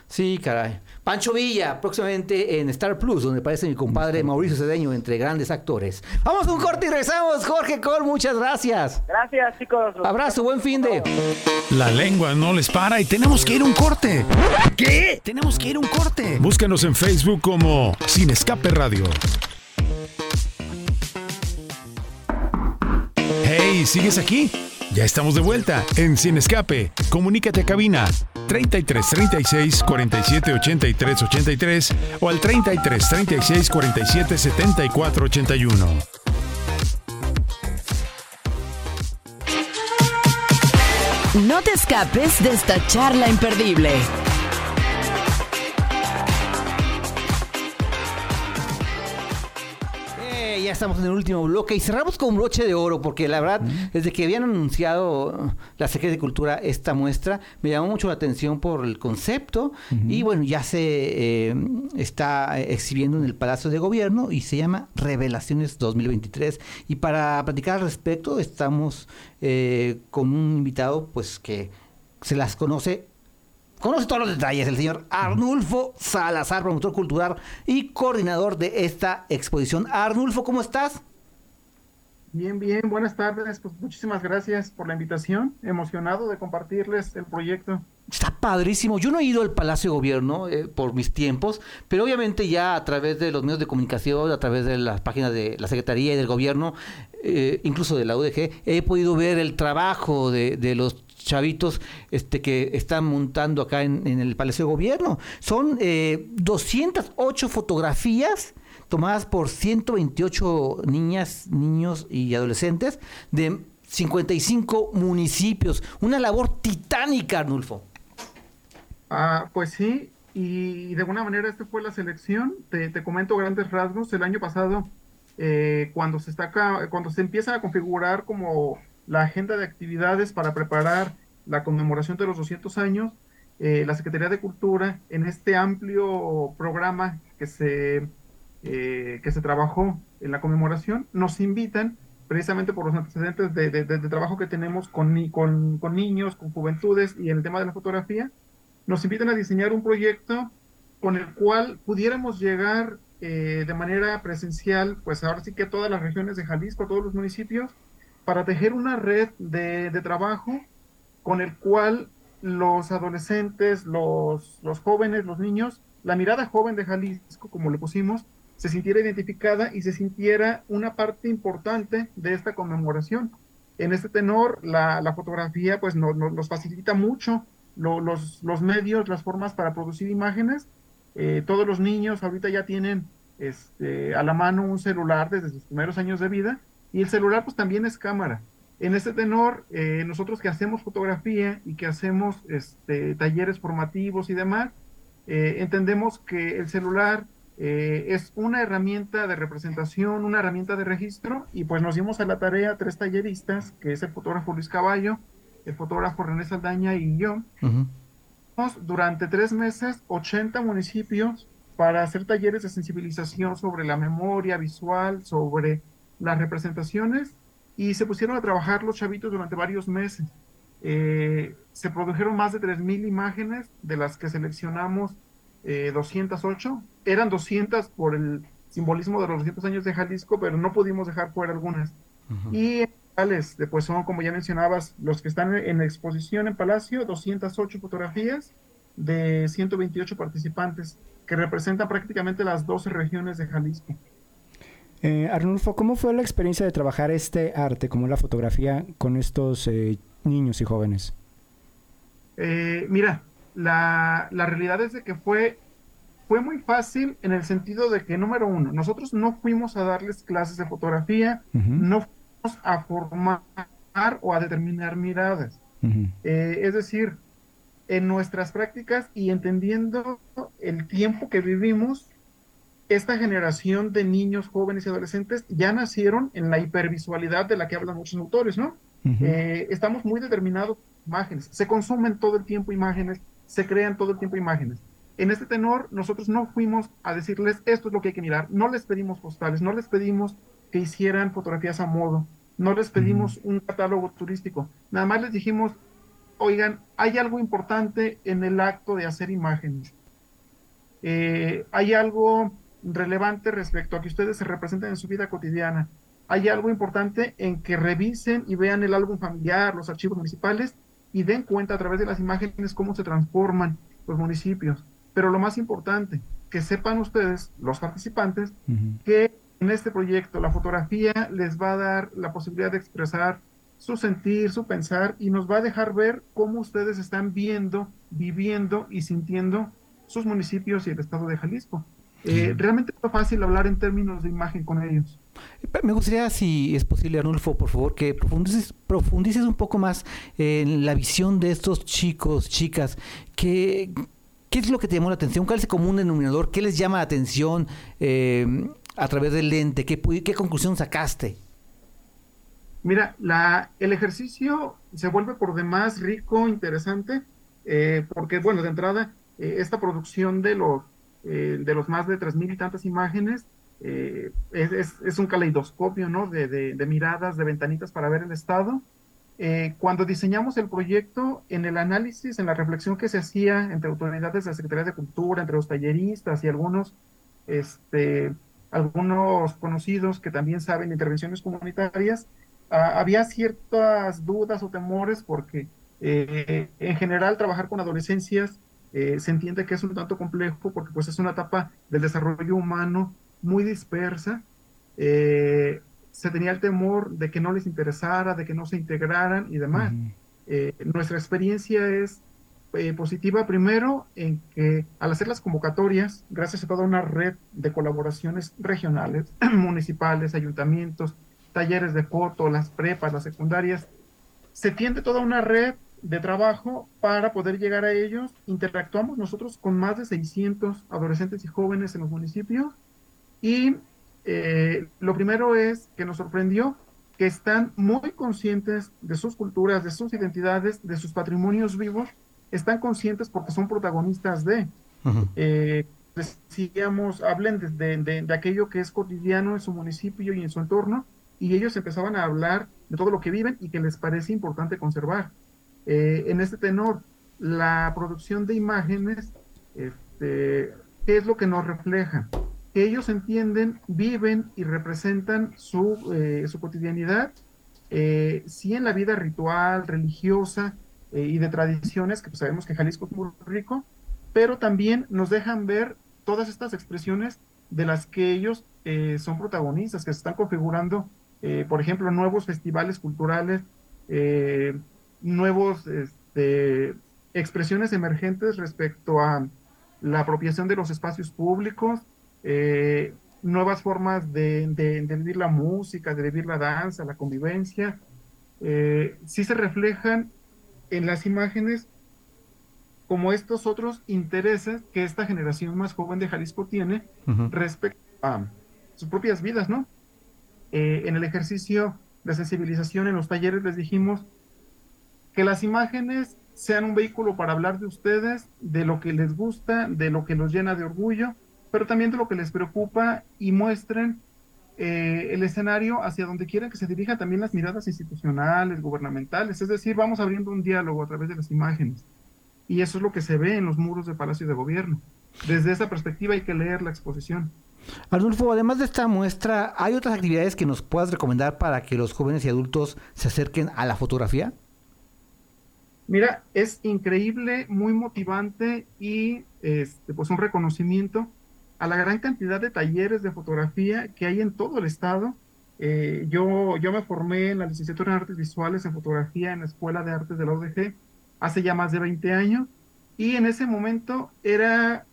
Speaker 5: Sí, caray. Pancho Villa, próximamente en Star Plus, donde aparece mi compadre Mauricio Cedeño, entre grandes actores. Vamos a un corte y regresamos. Jorge Col, muchas gracias.
Speaker 9: Gracias, chicos.
Speaker 5: Abrazo, buen fin de.
Speaker 1: La lengua no les para y tenemos que ir a un corte.
Speaker 2: ¿Qué?
Speaker 1: Tenemos que ir a un corte. Búscanos en Facebook como Sin Escape Radio. Hey, ¿sigues aquí? Ya estamos de vuelta en Sin Escape. Comunícate a cabina 33 36 47 83 83 o al 33 36 47 74 81.
Speaker 7: No te escapes de esta charla imperdible.
Speaker 5: Ya estamos en el último bloque y cerramos con broche de oro porque la verdad, desde que habían anunciado la Secretaría de Cultura esta muestra, me llamó mucho la atención por el concepto y bueno, ya se eh, está exhibiendo en el Palacio de Gobierno y se llama Revelaciones 2023 y para platicar al respecto estamos eh, con un invitado pues que se las conoce Conoce todos los detalles el señor Arnulfo Salazar, promotor cultural y coordinador de esta exposición. Arnulfo, ¿cómo estás?
Speaker 10: Bien, bien, buenas tardes. Pues muchísimas gracias por la invitación. Emocionado de compartirles el proyecto.
Speaker 5: Está padrísimo. Yo no he ido al Palacio de Gobierno eh, por mis tiempos, pero obviamente ya a través de los medios de comunicación, a través de las páginas de la Secretaría y del Gobierno, eh, incluso de la UDG, he podido ver el trabajo de, de los chavitos este, que están montando acá en, el Palacio de Gobierno. Son eh, 208 fotografías tomadas por 128 niñas, niños y adolescentes de 55 municipios. Una labor titánica, Arnulfo.
Speaker 10: Ah, pues sí, y de alguna manera esta fue la selección. Te, comento grandes rasgos. El año pasado, eh, cuando se está ca- cuando se empieza a configurar como la agenda de actividades para preparar la conmemoración de los 200 años, eh, la Secretaría de Cultura, en este amplio programa que se, eh, que se trabajó en la conmemoración, nos invitan precisamente por los antecedentes de, de- trabajo que tenemos con, con, con niños, con juventudes y en el tema de la fotografía, nos invitan a diseñar un proyecto con el cual pudiéramos llegar eh, de manera presencial, pues ahora sí que a todas las regiones de Jalisco, a todos los municipios, para tejer una red de, trabajo con el cual los adolescentes, los, jóvenes, los niños, la mirada joven de Jalisco, como le pusimos, se sintiera identificada y se sintiera una parte importante de esta conmemoración. En este tenor, la, fotografía pues no- no- nos facilita mucho lo- los, los medios, las formas para producir imágenes. Eh, todos los niños ahorita ya tienen este, a la mano un celular desde sus primeros años de vida y el celular pues también es cámara. En este tenor, eh, nosotros que hacemos fotografía y que hacemos este, talleres formativos y demás, eh, entendemos que el celular eh, es una herramienta de representación, una herramienta de registro, y pues nos dimos a la tarea tres talleristas, que es el fotógrafo Luis Caballo, el fotógrafo René Saldaña y yo, Hicimos durante tres meses 80 municipios para hacer talleres de sensibilización sobre la memoria visual, sobre las representaciones, y se pusieron a trabajar los chavitos durante varios meses. Eh, se produjeron más de 3.000 imágenes, de las que seleccionamos eh, 208. Eran 200 por el simbolismo de los 200 años de Jalisco, pero no pudimos dejar fuera algunas. Y pues son, como ya mencionabas, los que están en, en exposición en Palacio, 208 fotografías de 128 participantes, que representan prácticamente las 12 regiones de Jalisco.
Speaker 4: Eh, Arnulfo, ¿cómo fue la experiencia de trabajar este arte, como la fotografía, con estos eh, niños y jóvenes?
Speaker 10: Eh, mira, la, la realidad es de que fue, fue muy fácil en el sentido de que, número uno, nosotros no fuimos a darles clases de fotografía, no fuimos a formar o a determinar miradas. Eh, es decir, en nuestras prácticas y entendiendo el tiempo que vivimos, esta generación de niños, jóvenes y adolescentes ya nacieron en la hipervisualidad de la que hablan muchos autores, ¿no? Eh, estamos muy determinados imágenes, se consumen todo el tiempo imágenes, se crean todo el tiempo imágenes. En este tenor, nosotros no fuimos a decirles esto es lo que hay que mirar, no les pedimos postales, no les pedimos que hicieran fotografías a modo, no les pedimos un catálogo turístico, nada más les dijimos, oigan, hay algo importante en el acto de hacer imágenes. Eh, hay algo relevante respecto a que ustedes se representen en su vida cotidiana. Hay algo importante en que revisen y vean el álbum familiar, los archivos municipales y den cuenta a través de las imágenes cómo se transforman los municipios. Pero lo más importante, que sepan ustedes, los participantes, que en este proyecto la fotografía les va a dar la posibilidad de expresar su sentir, su pensar y nos va a dejar ver cómo ustedes están viendo, viviendo y sintiendo sus municipios y el estado de Jalisco. Eh, realmente es fácil hablar en términos de imagen con ellos.
Speaker 5: Me gustaría, si es posible, Arnulfo, por favor, que profundices, profundices un poco más en la visión de estos chicos, chicas, que, ¿qué es lo que te llamó la atención? ¿Cuál es el común denominador? ¿Qué les llama la atención eh, a través del lente? ¿Qué, ¿Qué conclusión sacaste?
Speaker 10: Mira, la, el ejercicio se vuelve por demás rico, interesante, eh, porque, bueno, de entrada, esta producción de los eh, de los más de tres mil y tantas imágenes, eh, es, es, un caleidoscopio ¿no? De, de, miradas, de ventanitas para ver el estado. Eh, cuando diseñamos el proyecto, en el análisis, en la reflexión que se hacía entre autoridades de la Secretaría de Cultura, entre los talleristas y algunos, este, algunos conocidos que también saben intervenciones comunitarias, ah, había ciertas dudas o temores porque en general trabajar con adolescencias eh, se entiende que es un tanto complejo porque pues es una etapa del desarrollo humano muy dispersa. Eh, se tenía el temor de que no les interesara, de que no se integraran y demás. Eh, nuestra experiencia es positiva primero en que al hacer las convocatorias, gracias a toda una red de colaboraciones regionales, <clears throat> municipales, ayuntamientos, talleres de foto, las prepas, las secundarias, se tiende toda una red de trabajo para poder llegar a ellos. Interactuamos nosotros con más de 600 adolescentes y jóvenes en los municipios y eh, lo primero es que nos sorprendió que están muy conscientes de sus culturas, de sus identidades, de sus patrimonios vivos, están conscientes porque son protagonistas de, eh, decíamos, hablen de, de, aquello que es cotidiano en su municipio y en su entorno, y ellos empezaban a hablar de todo lo que viven y que les parece importante conservar. Eh, en este tenor, la producción de imágenes, este, ¿qué es lo que nos refleja? Ellos entienden, viven y representan su, eh, su cotidianidad, eh, sí en la vida ritual, religiosa y de tradiciones, que pues sabemos que Jalisco es muy rico, pero también nos dejan ver todas estas expresiones de las que ellos son protagonistas, que se están configurando, por ejemplo, nuevos festivales culturales, nuevos este, expresiones emergentes respecto a la apropiación de los espacios públicos, eh, nuevas formas de, vivir la música, de vivir la danza, la convivencia, eh, sí se reflejan en las imágenes como estos otros intereses que esta generación más joven de Jalisco tiene respecto a sus propias vidas, ¿no? Eh, en el ejercicio de sensibilización en los talleres les dijimos que las imágenes sean un vehículo para hablar de ustedes, de lo que les gusta, de lo que los llena de orgullo, pero también de lo que les preocupa y muestren eh, el escenario hacia donde quieren que se dirijan también las miradas institucionales, gubernamentales. Es decir, vamos abriendo un diálogo a través de las imágenes. Y eso es lo que se ve en los muros del Palacio de Gobierno. Desde esa perspectiva hay que leer la exposición.
Speaker 5: Arnulfo, además de esta muestra, ¿hay otras actividades que nos puedas recomendar para que los jóvenes y adultos se acerquen a la fotografía?
Speaker 10: Mira, es increíble, muy motivante y este, pues un reconocimiento a la gran cantidad de talleres de fotografía que hay en todo el estado. Eh, yo, yo me formé en la licenciatura en artes visuales en fotografía en la Escuela de Artes de la UDG hace ya más de 20 años y en ese momento era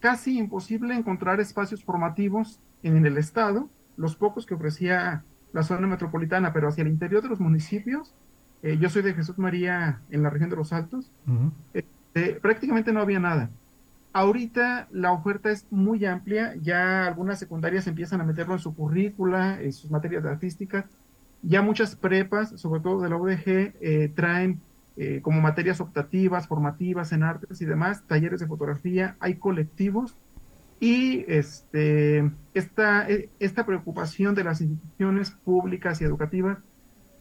Speaker 10: casi imposible encontrar espacios formativos en el estado, los pocos que ofrecía la zona metropolitana, pero hacia el interior de los municipios eh, yo soy de Jesús María en la región de los Altos. Este, prácticamente no había nada. Ahorita la oferta es muy amplia, ya algunas secundarias empiezan a meterlo en su currícula, en sus materias artísticas. Ya muchas prepas, sobre todo de la UDG, eh, traen eh, como materias optativas, formativas en artes y demás, talleres de fotografía, hay colectivos y este, esta, esta preocupación de las instituciones públicas y educativas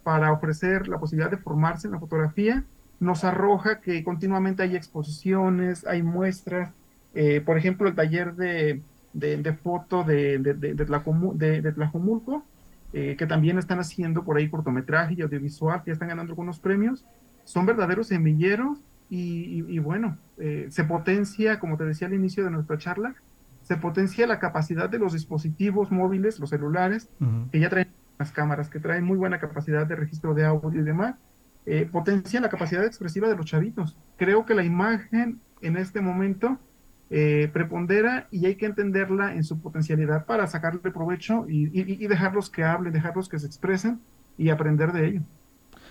Speaker 10: para ofrecer la posibilidad de formarse en la fotografía nos arroja que continuamente hay exposiciones, hay muestras, eh, por ejemplo, el taller de, de, foto de, de, de, Tlajomulco, eh, que también están haciendo por ahí cortometraje y audiovisual, que están ganando algunos premios, son verdaderos semilleros y, bueno, eh, se potencia, como te decía al inicio de nuestra charla, se potencia la capacidad de los dispositivos móviles, los celulares, que ya traen las cámaras, que traen muy buena capacidad de registro de audio y demás, eh, potencia la capacidad expresiva de los chavitos. Creo que la imagen en este momento eh, prepondera y hay que entenderla en su potencialidad para sacarle provecho y, dejarlos que hablen, dejarlos que se expresen y aprender de ello.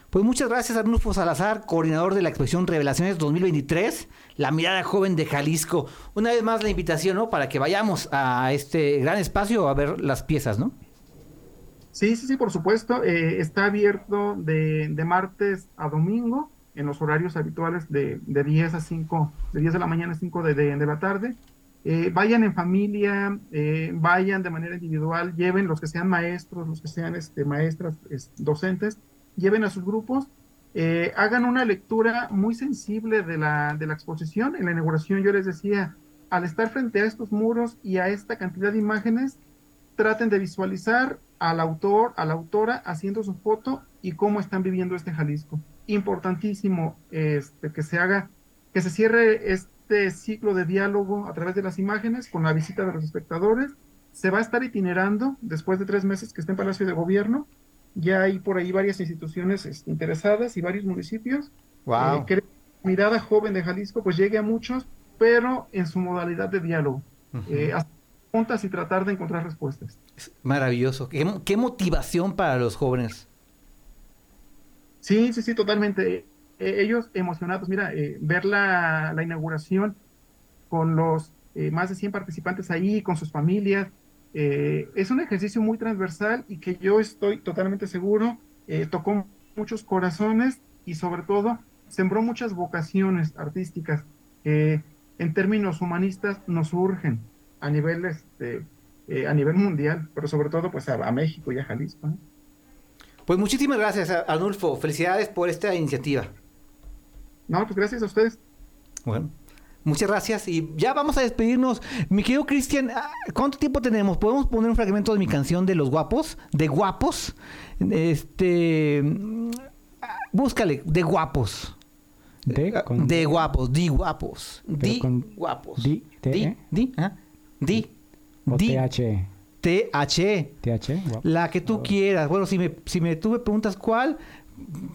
Speaker 5: Pues muchas gracias Arnulfo Salazar, coordinador de la exposición Revelaciones 2023, la mirada joven de Jalisco. Una vez más la invitación, ¿no? Para que vayamos a este gran espacio a ver las piezas, ¿no?
Speaker 10: Sí, sí, sí, por supuesto. Eh, está abierto de, martes a domingo en los horarios habituales de, de 10 a 5, de 10 de la mañana a 5 de, de, la tarde. Eh, vayan en familia, eh, vayan de manera individual, lleven los que sean maestros, los que sean este, maestras, docentes, lleven a sus grupos, eh, hagan una lectura muy sensible de la, de la exposición. En la inauguración yo les decía, al estar frente a estos muros y a esta cantidad de imágenes, traten de visualizar al autor, a la autora haciendo su foto y cómo están viviendo este Jalisco. Importantísimo este, que se haga, que se cierre este ciclo de diálogo a través de las imágenes con la visita de los espectadores. Se va a estar itinerando después de tres meses que esté en Palacio de Gobierno ya hay por ahí varias instituciones este, interesadas y varios municipios.
Speaker 5: Wow.
Speaker 10: Eh, mirada joven de Jalisco pues llegue a muchos, pero en su modalidad de diálogo. Eh, preguntas y tratar de encontrar respuestas.
Speaker 5: Maravilloso. ¿Qué, motivación para los jóvenes.
Speaker 10: Sí, sí, sí, totalmente. E, ellos emocionados. Mira, eh, ver la, la, inauguración con los más de 100 participantes ahí, con sus familias, eh, es un ejercicio muy transversal y que yo estoy totalmente seguro eh, tocó muchos corazones y sobre todo sembró muchas vocaciones artísticas que en términos humanistas nos urgen a nivel este, eh, a nivel mundial, pero sobre todo pues a, México y a Jalisco.
Speaker 5: Pues muchísimas gracias, Arnulfo. Felicidades por esta iniciativa.
Speaker 10: No, pues gracias a ustedes.
Speaker 5: Bueno. Muchas gracias y ya vamos a despedirnos. Mi querido Cristian, ah, ¿cuánto tiempo tenemos? ¿Podemos poner un fragmento de mi canción de los guapos? ¿De guapos? Este... Búscale, de guapos.
Speaker 4: De,
Speaker 5: de guapos, di guapos. Di guapos.
Speaker 4: Di,
Speaker 5: di, di, ¿ah? Di.
Speaker 4: di. TH.
Speaker 5: TH.
Speaker 4: TH.
Speaker 5: La que tú quieras. Bueno, si me, si me tú me preguntas cuál,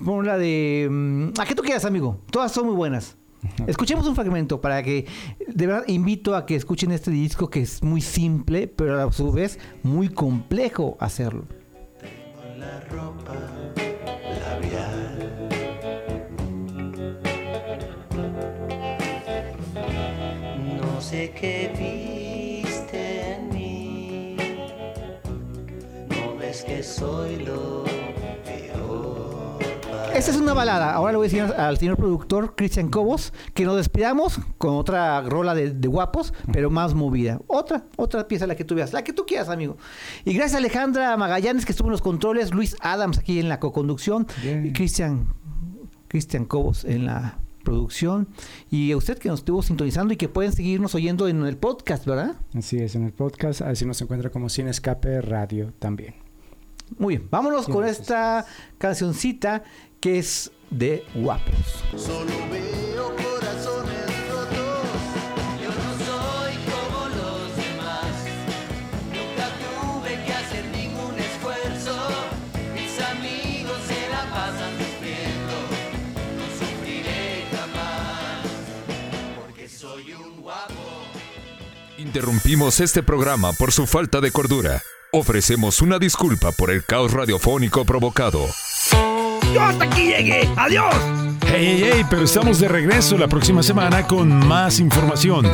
Speaker 5: pon la de... Mm, ¿A qué tú quieras, amigo? Todas son muy buenas. <laughs> Escuchemos un fragmento para que, de verdad, invito a que escuchen este disco que es muy simple, pero a su vez muy complejo hacerlo. Tengo la ropa labial. No sé qué soy lo esta es una balada. Ahora le voy a decir al señor productor Cristian Cobos que nos despidamos con otra rola de, guapos, pero más movida. Otra, otra pieza la que tú veas, la que tú quieras, amigo. Y gracias a Alejandra Magallanes que estuvo en los controles, Luis Adams aquí en la co-conducción, y Cristian Cristian Cobos en la producción y a usted que nos estuvo sintonizando y que pueden seguirnos oyendo en el podcast, ¿verdad?
Speaker 4: Así es, en el podcast, así nos encuentra como Sin Escape Radio también.
Speaker 5: Muy bien, vámonos con esta cancioncita que es de guapos. Solo veo corazones rotos. Yo no soy como los demás. Nunca tuve que hacer ningún esfuerzo. Mis amigos se la pasan sufriendo. No sufriré jamás. Porque soy un guapo.
Speaker 1: Interrumpimos este programa por su falta de cordura. Ofrecemos una disculpa por el caos radiofónico provocado.
Speaker 2: Yo hasta aquí llegué. ¡Adiós!
Speaker 1: Hey, hey, hey, pero estamos de regreso la próxima semana con más información.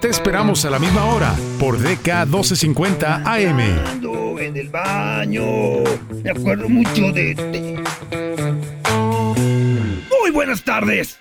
Speaker 1: Te esperamos a la misma hora por DK 1250 AM.
Speaker 2: En el baño. Me acuerdo mucho de este. Muy buenas tardes.